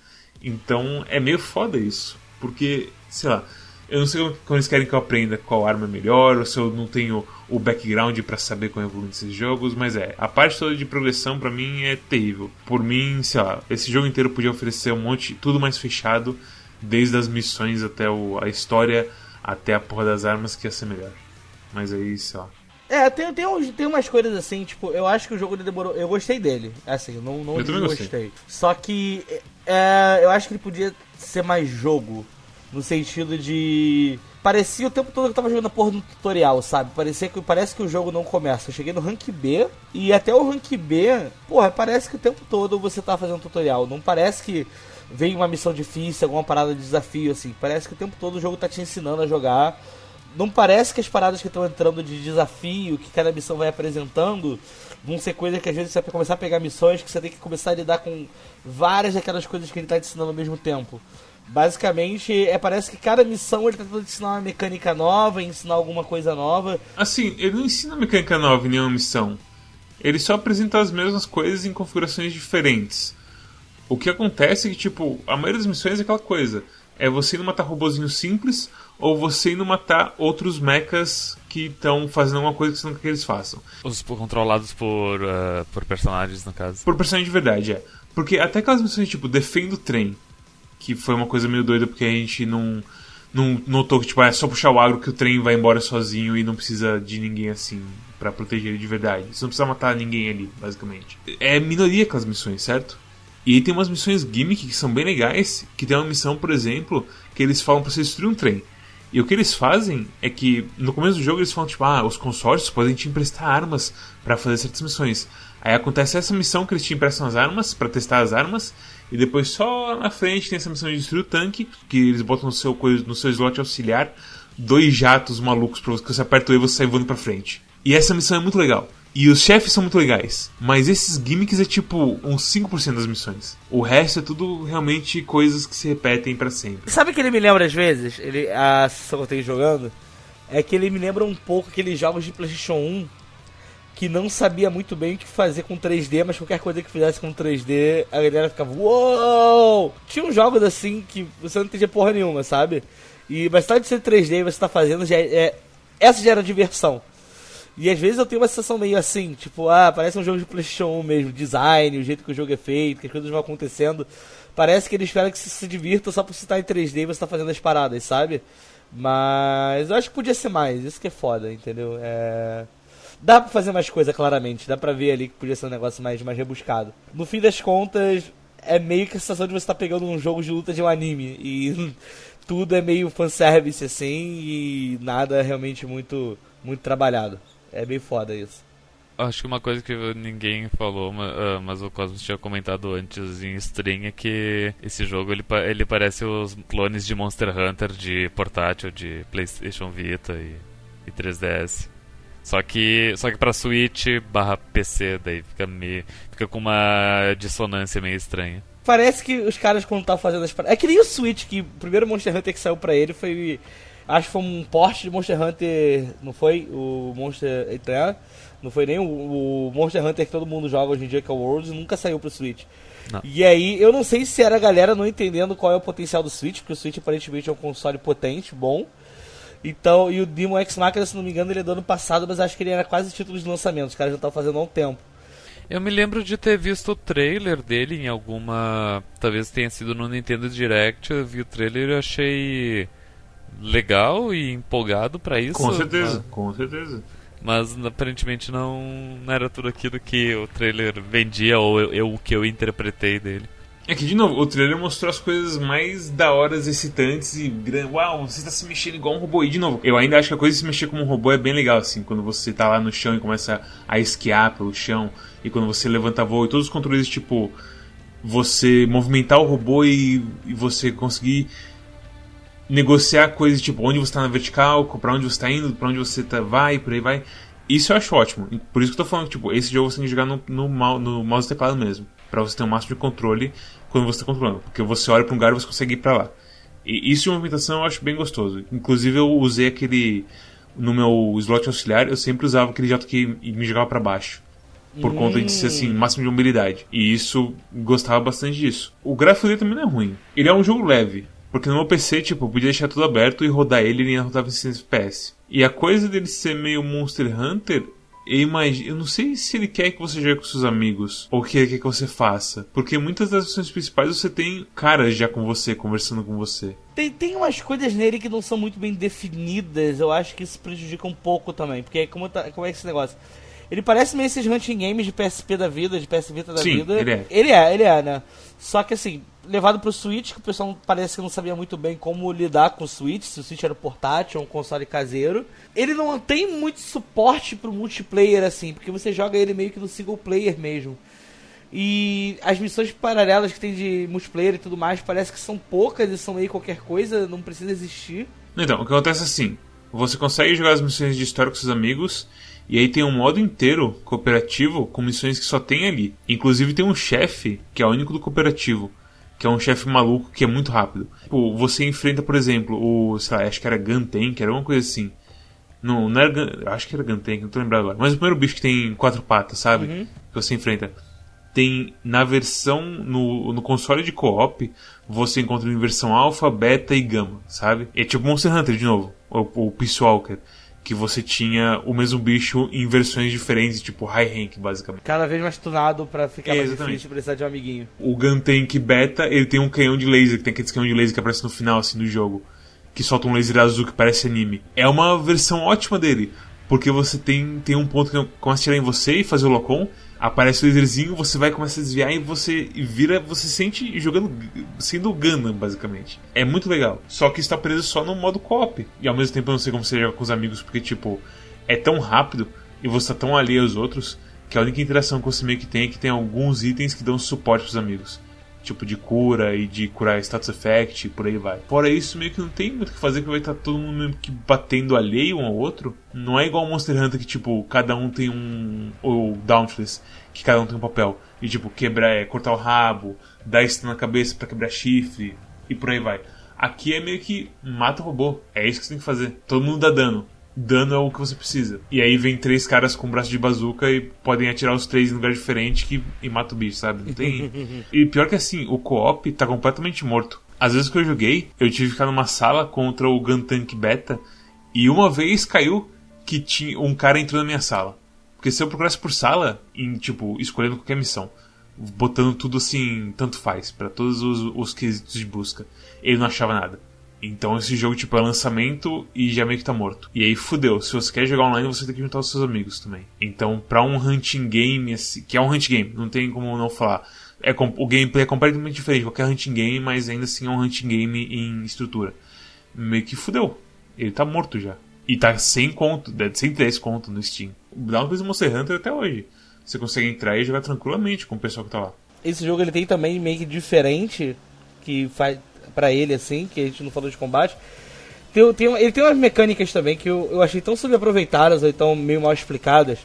Então é meio foda isso. Porque, sei lá, eu não sei como eles querem que eu aprenda qual arma é melhor, ou se eu não tenho o background para saber como evoluir nesses jogos, mas é, a parte toda de progressão para mim é terrível. Por mim, sei lá, esse jogo inteiro podia oferecer um monte, tudo mais fechado, desde as missões até o, a história, até a porra das armas, que ia ser melhor. Mas aí, sei lá. É, tem, tem, tem umas coisas assim, tipo, eu acho que o jogo demorou. Eu gostei dele, assim, não, não eu também gostei. gostei. Só que é, eu acho que ele podia ser mais jogo. No sentido de. Parecia o tempo todo que eu tava jogando a porra no tutorial, sabe? Parecia que, parece que o jogo não começa. Eu cheguei no rank B e até o rank B, porra, parece que o tempo todo você tá fazendo tutorial. Não parece que vem uma missão difícil, alguma parada de desafio, assim. Parece que o tempo todo o jogo tá te ensinando a jogar. Não parece que as paradas que estão entrando de desafio, que cada missão vai apresentando, vão ser coisas que às vezes você vai começar a pegar missões que você tem que começar a lidar com várias daquelas coisas que ele tá te ensinando ao mesmo tempo. Basicamente, é, parece que cada missão ele tá tentando ensinar uma mecânica nova, ensinar alguma coisa nova. Assim, ele não ensina mecânica nova em nenhuma missão. Ele só apresenta as mesmas coisas em configurações diferentes. O que acontece é que, tipo, a maioria das missões é aquela coisa. É você indo matar robozinho simples ou você indo matar outros mechas que estão fazendo alguma coisa que você não quer que eles façam. Os controlados por, uh, por personagens, no caso. Por personagem de verdade, é. Porque até aquelas missões tipo, defenda o trem que foi uma coisa meio doida porque a gente não, não notou que tipo, é só puxar o agro que o trem vai embora sozinho e não precisa de ninguém assim para proteger ele de verdade. Você não precisa matar ninguém ali, basicamente. É minoria aquelas missões, certo? E tem umas missões gimmick que são bem legais, que tem uma missão, por exemplo, que eles falam para você destruir um trem. E o que eles fazem é que no começo do jogo eles falam tipo, ah, os consórcios podem te emprestar armas para fazer certas missões. Aí acontece essa missão que eles te emprestam as armas para testar as armas e depois só na frente tem essa missão de destruir o tanque, que eles botam no seu, no seu slot auxiliar dois jatos malucos pra você, que você aperta o E e você sai voando pra frente. E essa missão é muito legal. E os chefes são muito legais. Mas esses gimmicks é tipo uns 5% das missões. O resto é tudo realmente coisas que se repetem para sempre. Sabe que ele me lembra às vezes? Ele, a sessão que eu tenho jogando. É que ele me lembra um pouco aqueles jogos de PlayStation 1 que não sabia muito bem o que fazer com 3D, mas qualquer coisa que fizesse com 3D, a galera ficava, uou! Tinha uns jogos assim que você não entendia porra nenhuma, sabe? E de ser 3D e você tá fazendo, já é, é, essa já era diversão. E às vezes eu tenho uma sensação meio assim, tipo, ah, parece um jogo de PlayStation 1 mesmo, design, o jeito que o jogo é feito, que as coisas vão acontecendo. Parece que ele espera que você se divirta só por você estar em 3D e você tá fazendo as paradas, sabe? Mas eu acho que podia ser mais, isso que é foda, entendeu? É. Dá pra fazer mais coisa, claramente. Dá pra ver ali que podia ser um negócio mais, mais rebuscado. No fim das contas, é meio que a sensação de você estar tá pegando um jogo de luta de um anime. E tudo é meio fanservice, assim, e nada realmente muito, muito trabalhado. É bem foda isso. Acho que uma coisa que ninguém falou, ah, mas o Cosmos tinha comentado antes em stream é que esse jogo ele, ele parece os clones de Monster Hunter de portátil, de PlayStation Vita e, e 3DS. Só que, só que pra Switch barra PC, daí fica, meio, fica com uma dissonância meio estranha. Parece que os caras quando estavam fazendo as paradas. É que nem o Switch, que o primeiro Monster Hunter que saiu pra ele foi. Acho que foi um porte de Monster Hunter. Não foi? O Monster. Eita, não foi nem o, o, Monster Hunter que todo mundo joga hoje em dia, que é o Worlds, nunca saiu pro Switch. Não. E aí, eu não sei se era a galera não entendendo qual é o potencial do Switch, porque o Switch aparentemente é um console potente, bom. Então, e o Demon X Machina, se não me engano, ele é do ano passado, mas acho que ele era quase título de lançamento. Os caras já estavam fazendo há um tempo. Eu me lembro de ter visto o trailer dele em alguma. Talvez tenha sido no Nintendo Direct. Eu vi o trailer e achei legal e empolgado para isso. Com certeza, mas... com certeza. Mas aparentemente não, não era tudo aquilo que o trailer vendia ou eu, o que eu interpretei dele. É que, de novo, o trailer mostrou as coisas mais da horas, excitantes e. Uau, você está se mexendo igual um robô. E, de novo, eu ainda acho que a coisa de se mexer como um robô é bem legal, assim. Quando você tá lá no chão e começa a esquiar pelo chão. E quando você levanta voo. E todos os controles, tipo. Você movimentar o robô e, e você conseguir negociar coisas, tipo, onde você está na vertical, para onde você está indo, para onde você tá, vai, por aí vai. Isso eu acho ótimo. Por isso que eu tô falando que, tipo, esse jogo você tem que jogar no, no, no mouse teclado mesmo. para você ter o um máximo de controle quando você está controlando. Porque você olha para um lugar e você consegue ir para lá. E isso de movimentação eu acho bem gostoso. Inclusive eu usei aquele. No meu slot auxiliar, eu sempre usava aquele jato que me jogava para baixo. Por conta de ser assim, máximo de mobilidade. E isso, gostava bastante disso. O gráfico dele também não é ruim. Ele é um jogo leve. Porque no meu PC, tipo, eu podia deixar tudo aberto e rodar ele e ele rodava em 100 FPS. E a coisa dele ser meio Monster Hunter eu imagino, eu não sei se ele quer que você jogue com seus amigos ou que ele quer que você faça, porque muitas das ações principais você tem caras já com você, conversando com você. Tem, tem umas coisas nele que não são muito bem definidas, eu acho que isso prejudica um pouco também, porque como, tá, como é esse negócio? Ele parece meio esses hunting games de PSP da vida, de PS Vita da Sim, vida. Ele é. ele é, ele é, né? Só que assim, levado pro Switch, que o pessoal parece que não sabia muito bem como lidar com o Switch, se o Switch era portátil ou um console caseiro. Ele não tem muito suporte pro multiplayer assim, porque você joga ele meio que no single player mesmo. E as missões paralelas que tem de multiplayer e tudo mais, parece que são poucas e são meio qualquer coisa, não precisa existir. Então, o que acontece é assim, você consegue jogar as missões de história com seus amigos, e aí tem um modo inteiro cooperativo com missões que só tem ali. Inclusive tem um chefe, que é o único do cooperativo, que é um chefe maluco que é muito rápido. Tipo, você enfrenta, por exemplo, o, sei lá, acho que era Guntank, era alguma coisa assim. Não, não era acho que era Guntank, não tô lembrando agora. Mas o primeiro bicho que tem quatro patas, sabe? Uhum. Que você enfrenta. Tem na versão, no, no console de co-op, você encontra em versão alfa, beta e gama, sabe? É tipo Monster Hunter de novo, o, o Peace Walker que você tinha o mesmo bicho em versões diferentes, tipo high rank, basicamente. Cada vez mais tunado para ficar é, mais difícil precisar de um amiguinho. O Gun Tank Beta, ele tem um canhão de laser, que tem aquele canhão de laser que aparece no final, assim, do jogo. Que solta um laser azul que parece anime. É uma versão ótima dele, porque você tem, tem um ponto que começa a tirar em você e fazer o Locom, aparece o laserzinho, você vai começar a desviar e você vira, você sente jogando, sendo Gundam, basicamente. É muito legal. Só que está preso só no modo co-op. E ao mesmo tempo eu não sei como você joga com os amigos, porque, tipo, é tão rápido e você está tão alheio aos outros que a única interação que você meio que tem é que tem alguns itens que dão suporte pros amigos tipo de cura e de curar status effect e por aí vai. Fora isso, meio que não tem muito o que fazer, que vai estar todo mundo meio que batendo alheio um ao outro. Não é igual Monster Hunter que, tipo, cada um tem um. Ou Dauntless, que cada um tem um papel. E, tipo, quebrar, é, cortar o rabo, dar stun na cabeça para quebrar chifre e por aí vai. Aqui é meio que mata o robô. É isso que você tem que fazer. Todo mundo dá dano dano é o que você precisa. E aí vem três caras com braço de bazuca e podem atirar os três em lugar diferente que, e mata o bicho, sabe? Não tem. e pior que assim, o co-op tá completamente morto. Às vezes que eu joguei, eu tive que ficar numa sala contra o Gun Tank Beta e uma vez caiu que tinha um cara entrou na minha sala. Porque se eu procurasse por sala, em tipo, escolhendo qualquer missão, botando tudo assim, tanto faz, para todos os, os quesitos de busca, ele não achava nada. Então esse jogo, tipo, é lançamento e já meio que tá morto. E aí fudeu. Se você quer jogar online, você tem que juntar os seus amigos também. Então, pra um hunting game, que é um hunting game, não tem como não falar. É, o gameplay é completamente diferente de qualquer hunting game, mas ainda assim é um hunting game em estrutura. Meio que fudeu. Ele tá morto já. E tá sem conto, 110 conto no Steam. Dá uma coisa Monster Hunter até hoje. Você consegue entrar e jogar tranquilamente com o pessoal que tá lá. Esse jogo ele tem também meio que diferente, que faz para ele, assim, que a gente não falou de combate, Tem, tem, ele tem umas mecânicas também que eu, eu achei tão subaproveitadas ou então meio mal explicadas.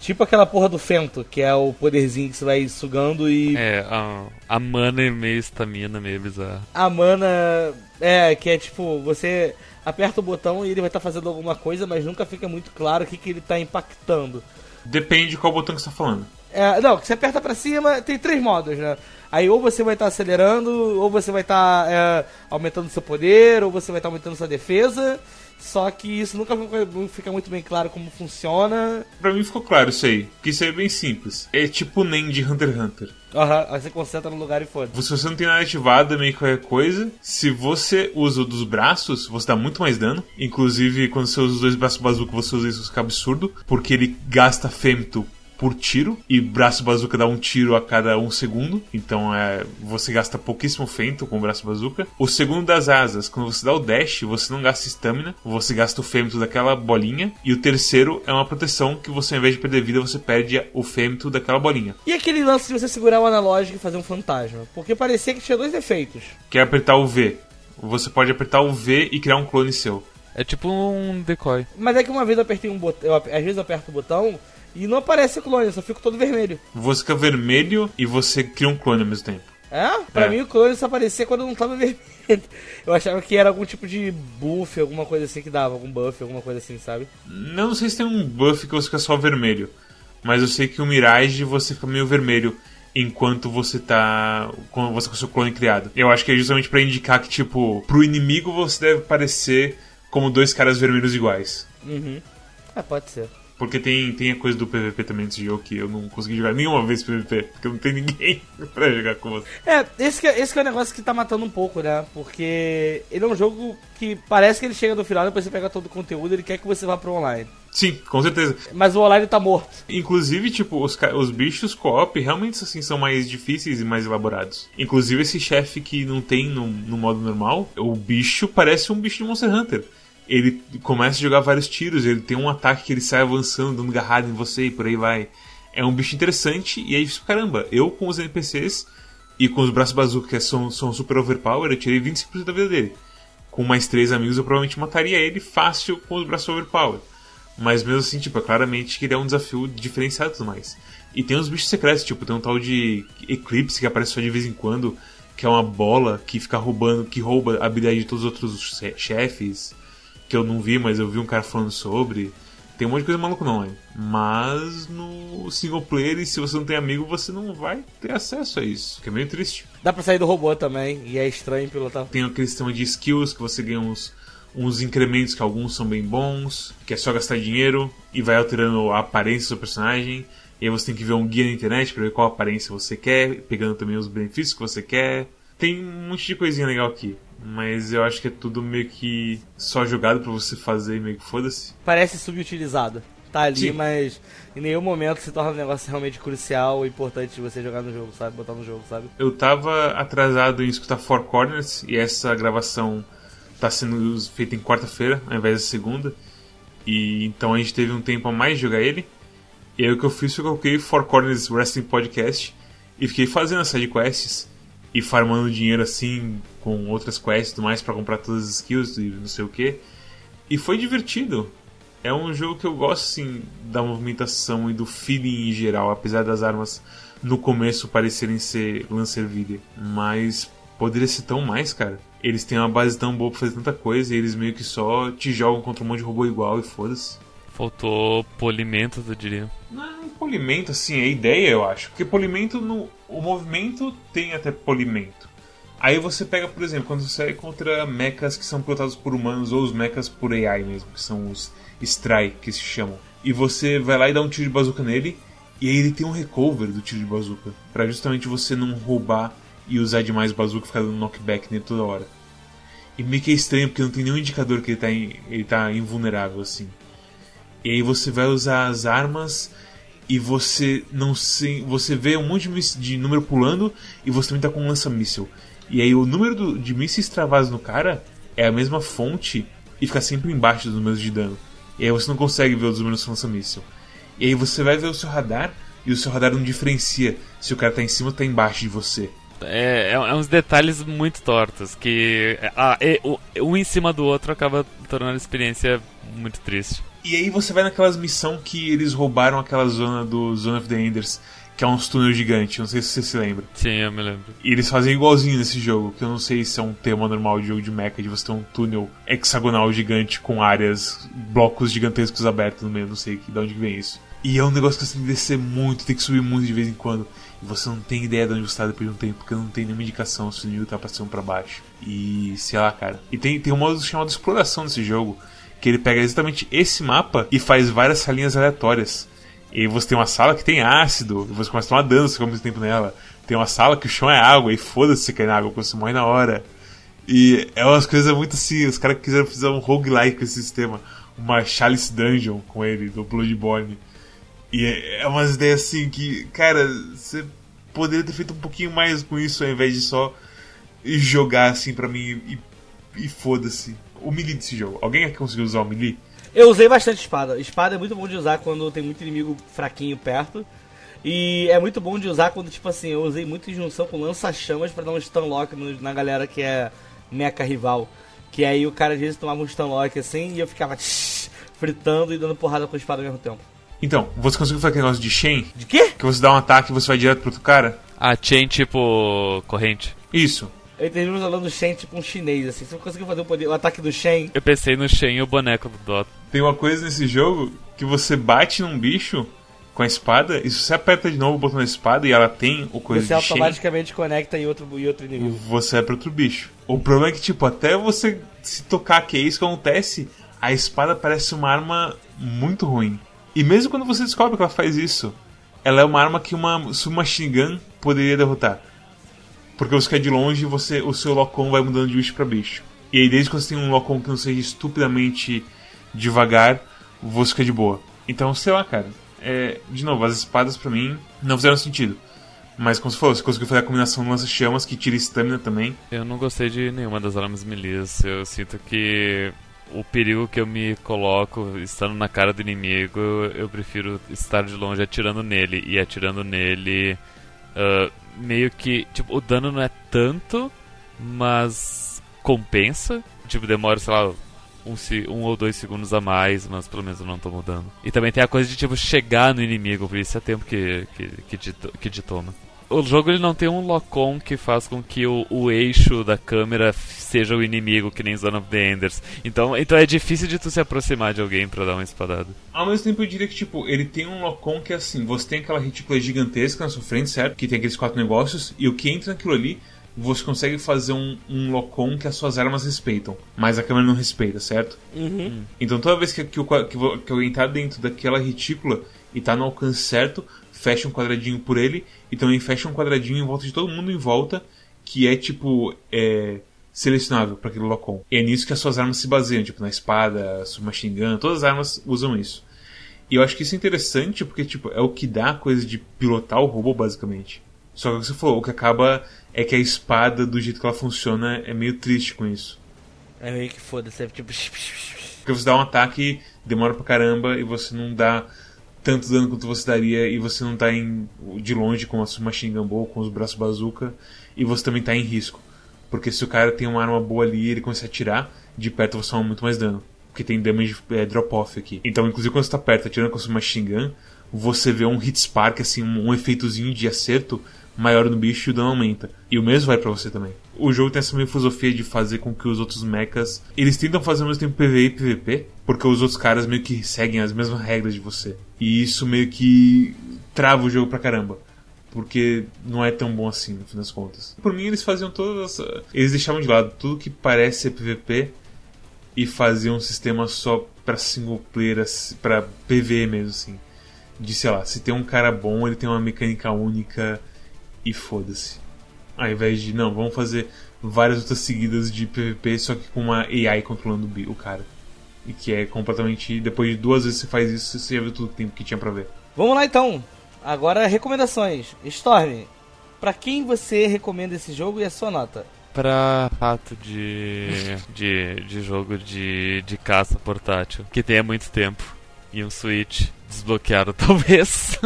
Tipo aquela porra do Fento, que é o poderzinho que você vai sugando e. É, a, a mana é meio estamina, meio bizarro. A mana. É, que é tipo, você aperta o botão e ele vai estar tá fazendo alguma coisa, mas nunca fica muito claro o que, que ele está impactando. Depende de qual botão que você tá falando. É, não, que você aperta pra cima, tem três modos, né? Aí ou você vai estar tá acelerando, ou você vai estar tá, é, aumentando seu poder, ou você vai estar tá aumentando sua defesa. Só que isso nunca fica muito bem claro como funciona. Pra mim ficou claro isso aí, que isso aí é bem simples. É tipo NEM de Hunter x Hunter. Aham, uhum, aí você concentra no lugar e foda. Se você não tem nada ativado, é meio que qualquer coisa. Se você usa o dos braços, você dá muito mais dano. Inclusive, quando você usa os dois braços bazuca, você usa isso, fica absurdo. Porque ele gasta femto por tiro e braço bazuca dá um tiro a cada um segundo. Então é, você gasta pouquíssimo fento com o braço bazuca. O segundo das asas, quando você dá o dash, você não gasta estamina, você gasta o fêmito daquela bolinha. E o terceiro é uma proteção que você, ao invés de perder vida, você perde o fêmito daquela bolinha. E aquele lance de você segurar o analógico e fazer um fantasma? Porque parecia que tinha dois efeitos. Que é apertar o V. Você pode apertar o V e criar um clone seu. É tipo um decoy. Mas é que uma vez eu apertei um botão. Às vezes eu aperto o botão e não aparece o clone, eu só fico todo vermelho. Você fica vermelho e você cria um clone ao mesmo tempo. É? Pra é. mim o clone só aparecia quando eu não tava vermelho. Eu achava que era algum tipo de buff, alguma coisa assim que dava, algum buff, alguma coisa assim, sabe? Não, não sei se tem um buff que você fica só vermelho. Mas eu sei que o Mirage você fica meio vermelho enquanto você tá com você com o seu clone criado. Eu acho que é justamente para indicar que tipo, pro inimigo você deve parecer como dois caras vermelhos iguais. Uhum. É, pode ser. Porque tem, tem a coisa do PVP também desse jogo que eu não consegui jogar nenhuma vez PVP, porque não tem ninguém pra jogar com você. É, esse que, é, esse que é o negócio que tá matando um pouco, né? Porque ele é um jogo que parece que ele chega no final, depois você pega todo o conteúdo, ele quer que você vá pro online. Sim, com certeza. Mas o online tá morto. Inclusive, tipo, os, os bichos co-op realmente assim são mais difíceis e mais elaborados. Inclusive esse chefe que não tem no, no modo normal, o bicho parece um bicho de Monster Hunter ele começa a jogar vários tiros, ele tem um ataque que ele sai avançando, dando garrada em você e por aí vai. É um bicho interessante e aí, caramba, eu com os NPCs e com os braços bazuca que são, são super overpower, eu tirei 25% da vida dele. Com mais três amigos eu provavelmente mataria ele fácil com os braços overpower. Mas mesmo assim, tipo, é claramente que ele é um desafio diferenciado e tudo mais. E tem uns bichos secretos, tipo, tem um tal de Eclipse que aparece só de vez em quando, que é uma bola que fica roubando, que rouba a habilidade de todos os outros chefes que eu não vi, mas eu vi um cara falando sobre. Tem um monte de coisa maluca online. Mas no single player, e se você não tem amigo, você não vai ter acesso a isso. Que é meio triste. Dá pra sair do robô também, e é estranho pilotar. Tem aquele sistema de skills que você ganha uns, uns incrementos que alguns são bem bons, que é só gastar dinheiro e vai alterando a aparência do seu personagem. E aí você tem que ver um guia na internet para ver qual aparência você quer, pegando também os benefícios que você quer. Tem um monte de coisinha legal aqui. Mas eu acho que é tudo meio que só jogado pra você fazer e meio que foda-se. Parece subutilizado. Tá ali, Sim. mas em nenhum momento se torna um negócio realmente crucial e importante de você jogar no jogo, sabe? Botar no jogo, sabe? Eu tava atrasado em escutar Four Corners e essa gravação tá sendo feita em quarta-feira ao invés da segunda. E então a gente teve um tempo a mais de jogar ele. E aí o que eu fiz foi que eu coloquei Four Corners Wrestling Podcast e fiquei fazendo as sidequests e farmando dinheiro assim com outras quests e tudo mais para comprar todas as skills e não sei o que. E foi divertido. É um jogo que eu gosto assim da movimentação e do feeling em geral, apesar das armas no começo parecerem ser Lancer Video, mas poderia ser tão mais, cara. Eles têm uma base tão boa pra fazer tanta coisa e eles meio que só te jogam contra um monte de robô igual e foda-se. Faltou polimento, eu diria. Não, polimento, assim, é ideia, eu acho. Porque polimento, no, o movimento tem até polimento. Aí você pega, por exemplo, quando você sai contra mechas que são pilotados por humanos ou os mechas por AI mesmo, que são os Strike, que se chamam. E você vai lá e dá um tiro de bazuca nele, e aí ele tem um recover do tiro de bazuca, para justamente você não roubar e usar demais o bazuca e ficar dando knockback nele toda hora. E meio que é estranho porque não tem nenhum indicador que ele tá, ele tá invulnerável assim. E aí você vai usar as armas e você não se, você vê um monte de, de número pulando e você também tá com um lança-míssel. E aí o número do, de mísseis travados no cara é a mesma fonte e fica sempre embaixo dos números de dano. E aí você não consegue ver os números do lança-míssel. E aí você vai ver o seu radar e o seu radar não diferencia se o cara tá em cima ou tá embaixo de você. É, é, é uns detalhes muito tortos que ah, é, um em cima do outro acaba tornando a experiência muito triste. E aí você vai naquelas missão que eles roubaram aquela zona do Zone of the Enders, que é uns túneis gigantes, não sei se você se lembra. Sim, eu me lembro. E eles fazem igualzinho nesse jogo, que eu não sei se é um tema normal de jogo de mecha, de você ter um túnel hexagonal gigante com áreas, blocos gigantescos abertos no meio, não sei de onde vem isso. E é um negócio que você tem que descer muito, tem que subir muito de vez em quando. E você não tem ideia de onde você está depois de um tempo, porque não tem nenhuma indicação se o nível tá pra cima ou pra baixo. E sei lá, cara. E tem, tem um modo chamado exploração nesse jogo, que ele pega exatamente esse mapa e faz várias salinhas aleatórias. E você tem uma sala que tem ácido, e você começa a tomar dano se fica muito tempo nela. Tem uma sala que o chão é água, e foda-se se cair na água, você morre na hora. E é umas coisas muito assim, os caras quiseram fazer um roguelike com esse sistema. Uma Chalice Dungeon com ele, do Bloodborne. E é, é umas ideias assim que, cara, você poderia ter feito um pouquinho mais com isso ao invés de só jogar assim pra mim e, e foda-se o melee desse jogo. Alguém aqui conseguiu usar o melee? Eu usei bastante espada. Espada é muito bom de usar quando tem muito inimigo fraquinho perto. E é muito bom de usar quando, tipo assim, eu usei muito em junção com lança-chamas para dar um stun lock na galera que é mecha rival. Que aí o cara às vezes tomava um stun lock assim e eu ficava tsh, fritando e dando porrada com a espada ao mesmo tempo. Então, você conseguiu fazer aquele negócio de chain? De quê? Que você dá um ataque e você vai direto pro outro cara? Ah, chain tipo corrente. Isso. Eu entendi falando do Shen tipo um chinês, assim. Você conseguiu fazer o, poder, o ataque do Shen? Eu pensei no Shen e o boneco do Dota. Tem uma coisa nesse jogo que você bate num bicho com a espada, e se você aperta de novo o botão da espada e ela tem o coisa você de Você automaticamente Shen, conecta em outro, em outro inimigo. Você é pra outro bicho. O problema é que, tipo, até você se tocar que é isso que acontece, a espada parece uma arma muito ruim. E mesmo quando você descobre que ela faz isso, ela é uma arma que uma submachine gun poderia derrotar. Porque você quer de longe, você, o seu Locom vai mudando de bicho para bicho. E aí, desde que você tem um Locom que não seja estupidamente devagar, você fica de boa. Então, sei lá, cara. É, de novo, as espadas para mim não fizeram sentido. Mas como você falou, você conseguiu fazer a combinação lança-chamas que tira estamina também. Eu não gostei de nenhuma das armas melias. Eu sinto que o perigo que eu me coloco estando na cara do inimigo, eu prefiro estar de longe atirando nele. E atirando nele uh, meio que. Tipo, o dano não é tanto, mas compensa. Tipo, demora, sei lá, um, um, ou dois segundos a mais, mas pelo menos eu não tô mudando. E também tem a coisa de, tipo, chegar no inimigo, por isso é tempo que, que, que, te, que te toma o jogo ele não tem um lock-on que faz com que o, o, eixo da câmera seja o inimigo, que nem Zone of the Enders. Então, então é difícil de tu se aproximar de alguém para dar uma espadada. Ao mesmo tempo eu diria que, tipo, ele tem um lock-on que é assim, você tem aquela retícula gigantesca na sua frente, certo? Que tem aqueles quatro negócios, e o que entra naquilo ali, você consegue fazer um, um lock-on que as suas armas respeitam, mas a câmera não respeita, certo? Uhum. Então toda vez que, que, que, que eu entrar dentro daquela retícula e tá no alcance certo, fecha um quadradinho por ele e também fecha um quadradinho em volta de todo mundo em volta que é tipo é, selecionável para aquele locom. E é nisso que as suas armas se baseiam, tipo na espada, submachine gun, todas as armas usam isso. E eu acho que isso é interessante porque tipo é o que dá a coisa de pilotar o robô basicamente. Só que o que você falou, o que acaba é que a espada do jeito que ela funciona é meio triste com isso. É meio que foda-se, é tipo porque você dá um ataque, demora pra caramba e você não dá tanto dano quanto você daria e você não está em, de longe com a sua machine gun boa, com os braços bazooka e você também está em risco. Porque se o cara tem uma arma boa ali e ele começa a atirar, de perto você toma muito mais dano. Porque tem damage é, drop-off aqui. Então, inclusive quando você está perto atirando com a sua machine gun, você vê um hit spark, assim, um, um efeitozinho de acerto maior no bicho e o dano aumenta. E o mesmo vai para você também. O jogo tem essa minha filosofia de fazer com que os outros mechas. Eles tentam fazer ao mesmo tempo PVE e PVP, porque os outros caras meio que seguem as mesmas regras de você. E isso meio que trava o jogo pra caramba. Porque não é tão bom assim, no fim das contas. Por mim, eles faziam todas. Eles deixavam de lado tudo que parece ser PVP e faziam um sistema só pra single player, pra PVE mesmo, assim. De sei lá, se tem um cara bom, ele tem uma mecânica única e foda-se. Ao invés de, não, vamos fazer várias outras seguidas de PVP, só que com uma AI controlando o cara. E que é completamente. Depois de duas vezes você faz isso, você já viu tudo que, que tinha pra ver. Vamos lá então. Agora recomendações. Storm, pra quem você recomenda esse jogo e a sua nota? Pra rato de, de, de jogo de, de caça portátil, que tenha muito tempo. E um Switch desbloqueado, talvez.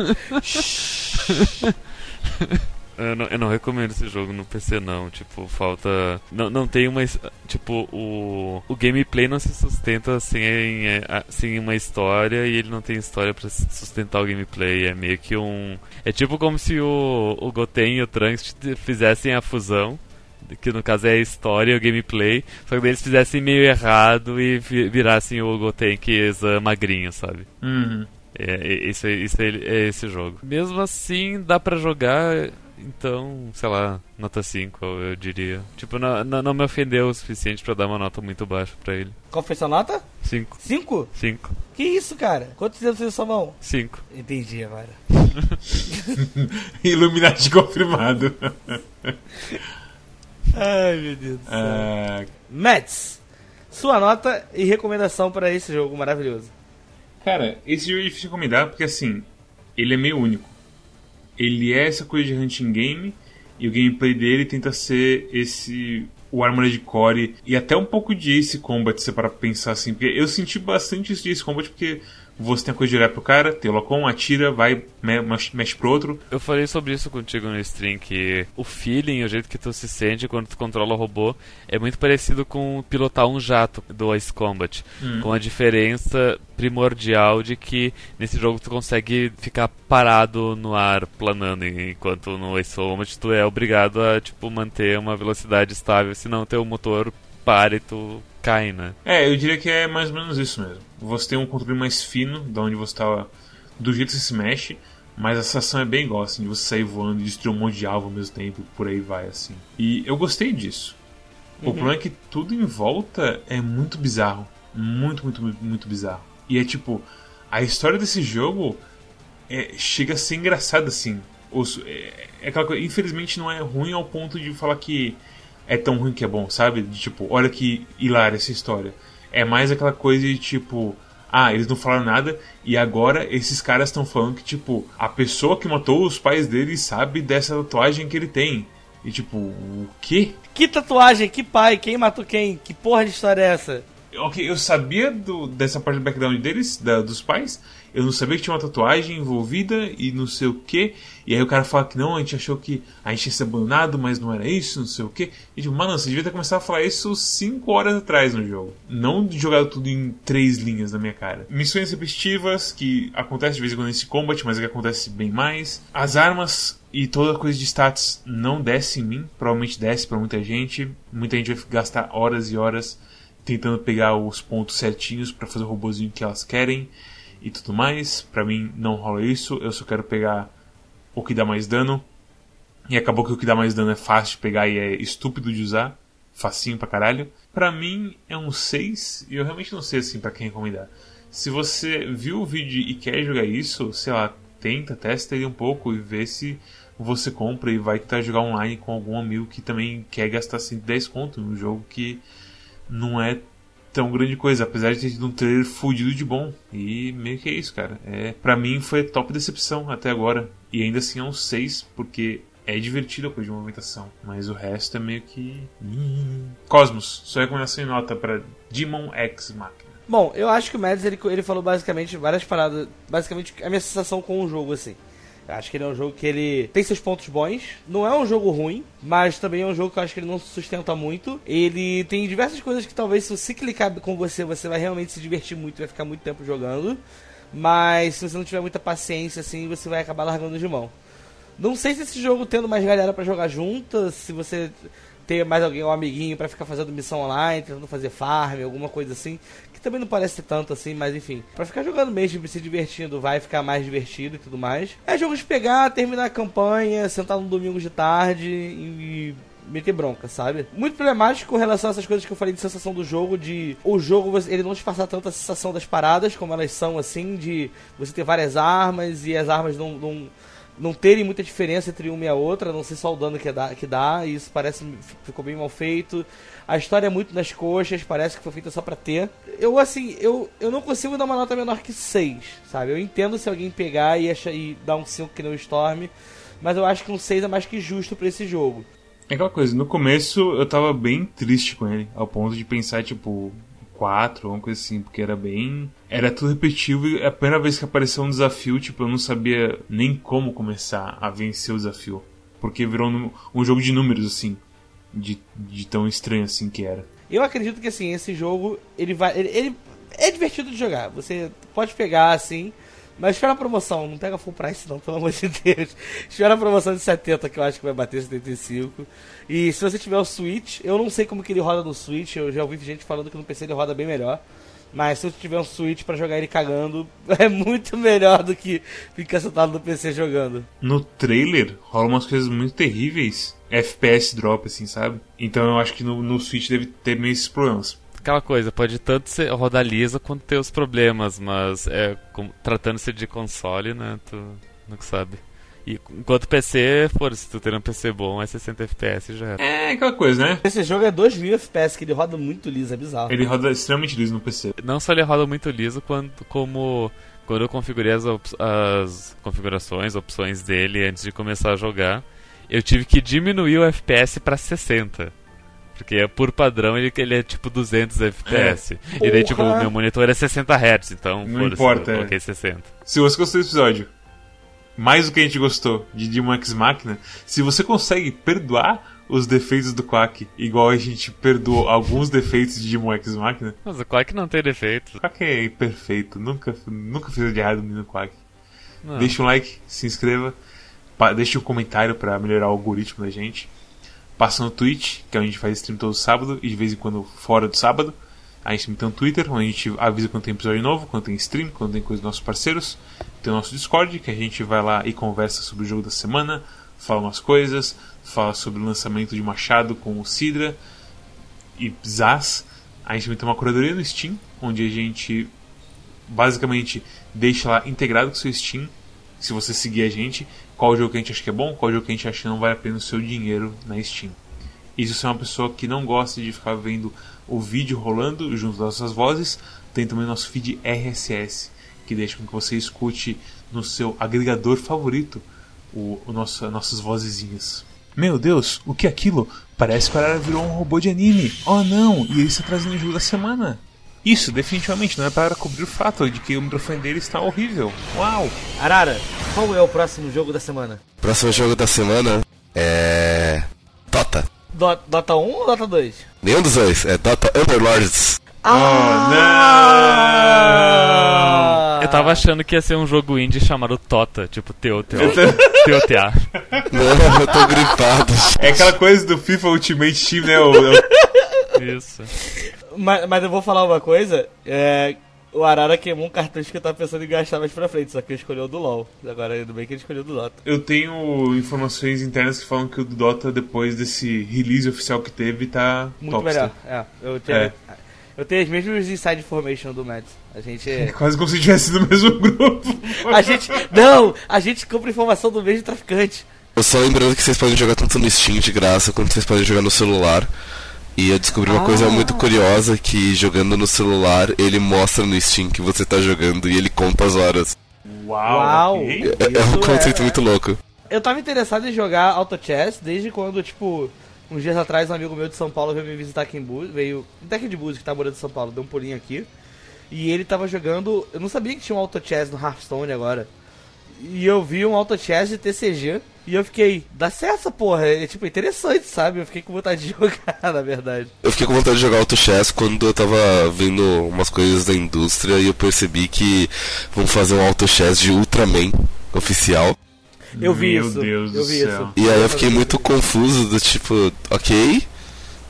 Eu não, eu não, recomendo esse jogo no PC não, tipo, falta... Não, não tem uma... Tipo, o, o gameplay não se sustenta sem, sem uma história e ele não tem história para sustentar o gameplay. É meio que um... É tipo como se o, o Goten e o Trunks fizessem a fusão que no caso é a história e o gameplay, só que eles fizessem meio errado e virassem o Goten que magrinho, sabe? Uhum. É, é, isso, isso é, é esse jogo. Mesmo assim, dá para jogar então, sei lá, nota 5, eu diria. Tipo, não, não, não me ofendeu o suficiente para dar uma nota muito baixa para ele. Qual foi sua nota? 5. 5? 5. Que isso, cara? Quantos dedos tem sua mão? 5. Entendi agora. Illuminati confirmado. Ai, meu Deus do céu. Uh... Mets, sua nota e recomendação para esse jogo maravilhoso. Cara, esse jogo é difícil de recomendar porque assim, ele é meio único ele é essa coisa de hunting game e o gameplay dele tenta ser esse o Armored Core e até um pouco de Ace Combat, se para pensar assim, porque eu senti bastante isso de Ace Combat porque você tem a coisa de olhar pro cara, tem o Locom, atira, vai, mexe pro outro. Eu falei sobre isso contigo no stream, que o feeling, o jeito que tu se sente quando tu controla o robô, é muito parecido com pilotar um jato do Ice Combat. Hum. Com a diferença primordial de que nesse jogo tu consegue ficar parado no ar, planando, enquanto no Ice Combat tu é obrigado a, tipo, manter uma velocidade estável, senão teu motor para e tu cai, né? É, eu diria que é mais ou menos isso mesmo. Você tem um controle mais fino, de onde você está. do jeito que você se mexe, mas a sensação é bem igual, assim, de você sair voando e destruir um monte de alvo ao mesmo tempo, por aí vai, assim. E eu gostei disso. O uhum. problema é que tudo em volta é muito bizarro. Muito, muito, muito, muito bizarro. E é tipo, a história desse jogo é, chega a ser engraçada, assim. Os, é, é aquela coisa, infelizmente não é ruim ao ponto de falar que é tão ruim que é bom, sabe? De, tipo, olha que hilária essa história. É mais aquela coisa de tipo, ah, eles não falaram nada e agora esses caras estão falando que, tipo, a pessoa que matou os pais dele sabe dessa tatuagem que ele tem. E tipo, o quê? Que tatuagem? Que pai? Quem matou quem? Que porra de história é essa? Ok, eu sabia do, dessa parte do background deles, da, dos pais, eu não sabia que tinha uma tatuagem envolvida e não sei o que. E aí o cara fala que não, a gente achou que a gente ia ser abandonado, mas não era isso, não sei o que. E tipo, mano, você devia ter começado a falar isso 5 horas atrás no jogo. Não jogado tudo em três linhas na minha cara. Missões repetitivas, que acontece de vez em quando nesse combat, mas é que acontece bem mais. As armas e toda coisa de stats não desce em mim. Provavelmente desce para muita gente. Muita gente vai gastar horas e horas tentando pegar os pontos certinhos para fazer o robôzinho que elas querem e tudo mais. Para mim não rola isso, eu só quero pegar o que dá mais dano. E acabou que o que dá mais dano é fácil de pegar e é estúpido de usar, facinho pra caralho. Pra mim é um 6 e eu realmente não sei assim para quem recomendar. Se você viu o vídeo e quer jogar isso, sei lá, tenta, testa ele um pouco e vê se você compra e vai tentar jogar online com algum amigo que também quer gastar 110 conto no jogo que não é tão grande coisa, apesar de ter tido um trailer fudido de bom. E meio que é isso, cara. É, para mim foi top decepção até agora. E ainda assim é um 6, porque é divertido a coisa de movimentação. Mas o resto é meio que. Cosmos, sua recomendação em nota para Demon X Machina. Bom, eu acho que o Mads ele, ele falou basicamente várias paradas. Basicamente a minha sensação com o jogo, assim. Acho que ele é um jogo que ele tem seus pontos bons. Não é um jogo ruim, mas também é um jogo que eu acho que ele não sustenta muito. Ele tem diversas coisas que talvez se você clicar com você, você vai realmente se divertir muito, vai ficar muito tempo jogando. Mas se você não tiver muita paciência, assim, você vai acabar largando de mão. Não sei se esse jogo tendo mais galera para jogar junto, se você ter mais alguém, um amiguinho para ficar fazendo missão online, tentando fazer farm, alguma coisa assim, também não parece tanto assim, mas enfim. Pra ficar jogando mesmo, se divertindo, vai ficar mais divertido e tudo mais. É jogo de pegar, terminar a campanha, sentar no domingo de tarde e meter bronca, sabe? Muito problemático com relação a essas coisas que eu falei de sensação do jogo, de o jogo ele não te passar tanto a sensação das paradas como elas são, assim, de você ter várias armas e as armas não, não não terem muita diferença entre uma e a outra, não sei só o dano que dá, que dá, e isso parece ficou bem mal feito. A história é muito nas coxas, parece que foi feita só pra ter. Eu, assim, eu, eu não consigo dar uma nota menor que 6, sabe? Eu entendo se alguém pegar e, achar, e dar um 5 que nem o Storm, mas eu acho que um 6 é mais que justo para esse jogo. É aquela coisa, no começo eu tava bem triste com ele, ao ponto de pensar, tipo, 4, uma coisa assim, porque era bem. Era tudo repetitivo e a primeira vez que apareceu um desafio, tipo, eu não sabia nem como começar a vencer o desafio. porque virou um jogo de números, assim, de, de tão estranho assim que era. Eu acredito que assim, esse jogo, ele vai. Ele, ele é divertido de jogar. Você pode pegar assim. Mas espera a promoção, não pega full price não, pelo amor de Deus. Espera a promoção de 70, que eu acho que vai bater 75. E se você tiver o Switch, eu não sei como que ele roda no Switch, eu já ouvi gente falando que no PC ele roda bem melhor. Mas se você tiver um Switch para jogar ele cagando, é muito melhor do que ficar sentado no PC jogando. No trailer rola umas coisas muito terríveis. FPS drop, assim, sabe? Então eu acho que no, no Switch deve ter meio esses problemas aquela coisa, pode tanto ser, rodar lisa quanto ter os problemas, mas é tratando-se de console, né? Tu nunca sabe. E enquanto PC, for, se tu ter um PC bom, é 60 FPS já era. É aquela coisa, né? Esse jogo é 2000 FPS, que ele roda muito liso, é bizarro. Ele roda extremamente liso no PC. Não só ele roda muito liso, quanto como quando eu configurei as, as configurações, opções dele antes de começar a jogar, eu tive que diminuir o FPS para 60. Porque por padrão ele, ele é tipo 200 FPS. É. E daí, tipo, o meu monitor é 60 Hz, então não importa. Eu coloquei 60. Se você gostou desse episódio, mais do que a gente gostou de Demon X Machina, se você consegue perdoar os defeitos do Quack, igual a gente perdoou alguns defeitos de Demon X Machina. Mas o Quack não tem defeitos. O Quack é perfeito, nunca, nunca fez de errado no Quack. Não. Deixa um like, se inscreva, deixe um comentário para melhorar o algoritmo da gente. Passa no Twitch, que a gente faz stream todo sábado e de vez em quando fora do sábado. A gente tem um Twitter, onde a gente avisa quando tem episódio novo, quando tem stream, quando tem coisa dos nossos parceiros. Tem o nosso Discord, que a gente vai lá e conversa sobre o jogo da semana, fala umas coisas, fala sobre o lançamento de Machado com o Sidra e Zaz. A gente também tem uma curadoria no Steam, onde a gente basicamente deixa lá integrado com o seu Steam, se você seguir a gente, qual jogo que a gente acha que é bom, qual jogo que a gente acha que não vale a pena o seu dinheiro na Steam. E se você é uma pessoa que não gosta de ficar vendo o vídeo rolando junto das nossas vozes, tem também o nosso feed RSS, que deixa com que você escute no seu agregador favorito o, o nosso, nossas vozezinhas. Meu Deus, o que é aquilo? Parece que o Arara virou um robô de anime. Oh não, e ele está trazendo o jogo da semana. Isso, definitivamente, não é para cobrir o fato de que o microfone dele está horrível. Uau! Arara, qual é o próximo jogo da semana? Próximo jogo da semana é. Dota. Do Dota 1 ou Dota 2? Nenhum dos dois, é Dota Underlords. Ah, oh, não! Eu tava achando que ia ser um jogo indie chamado Tota, tipo TOTA. TOTA. Não, eu tô gripado. É aquela coisa do FIFA Ultimate Team, né? O, Isso. Mas, mas eu vou falar uma coisa. É, o Arara queimou um cartucho que eu tava pensando em gastar mais pra frente, só que ele escolheu o do LoL. Agora, ainda bem que ele escolheu o do Dota. Eu tenho informações internas que falam que o do Dota, depois desse release oficial que teve, tá Muito melhor. É, eu, tinha, é. Eu tenho as mesmas inside information do Mads. A gente. É quase como se tivesse no mesmo grupo. a gente. Não! A gente compra informação do mesmo traficante. Eu só lembrando que vocês podem jogar tanto no Steam de graça quanto vocês podem jogar no celular. E eu descobri uma ah. coisa muito curiosa que jogando no celular, ele mostra no Steam que você tá jogando e ele conta as horas. Uau! Uau. É, é, um conceito é... muito louco. Eu tava interessado em jogar Auto Chess desde quando, tipo, uns dias atrás um amigo meu de São Paulo veio me visitar aqui em Búzios, veio em de Búzios, que tá morando em São Paulo, deu um pulinho aqui. E ele tava jogando, eu não sabia que tinha um Auto Chess no Hearthstone agora. E eu vi um Auto Chess de TCG e eu fiquei, dá certo essa porra, é tipo interessante, sabe? Eu fiquei com vontade de jogar, na verdade. Eu fiquei com vontade de jogar Auto Chess quando eu tava vendo umas coisas da indústria e eu percebi que vão fazer um Auto Chess de Ultraman oficial. Eu vi Meu isso. Deus eu vi céu. isso. E aí eu fiquei muito confuso do tipo, ok.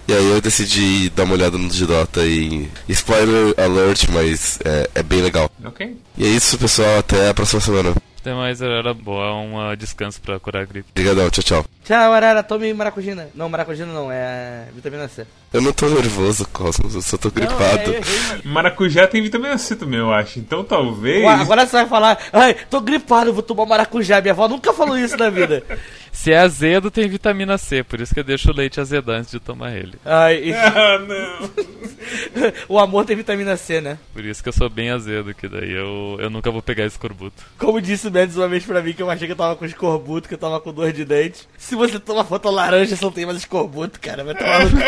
E aí eu decidi dar uma olhada no de Dota e. Spoiler alert, mas é, é bem legal. Ok. E é isso, pessoal. Até a próxima semana. Até mais, era boa, um descanso pra curar a gripe. Obrigadão, tchau, tchau. Tchau, Arara, tome maracujina. Não, maracujina não, é vitamina C. Eu não tô nervoso, Cosmos, eu só tô gripado. Não, é, é, Maracujá tem vitamina C também, eu acho. Então talvez. Ué, agora você vai falar, ai, tô gripado, vou tomar maracujá. Minha avó nunca falou isso na vida. Se é azedo, tem vitamina C, por isso que eu deixo o leite azedar antes de tomar ele. Ai, ah, não. o amor tem vitamina C, né? Por isso que eu sou bem azedo, que daí eu, eu nunca vou pegar escorbuto. Como disse o Mendes uma vez pra mim, que eu achei que eu tava com escorbuto, que eu tava com dor de dente. Se você toma foto laranja, você não tem mais escorbuto, cara. Vai tomar no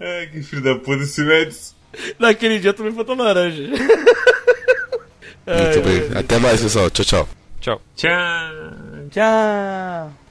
Ai, que filho da puta esse Mendes. Naquele dia eu tomei foto laranja. Muito bem. Até mais, pessoal. Tchau, tchau. Tchau. Tchau. Tchau.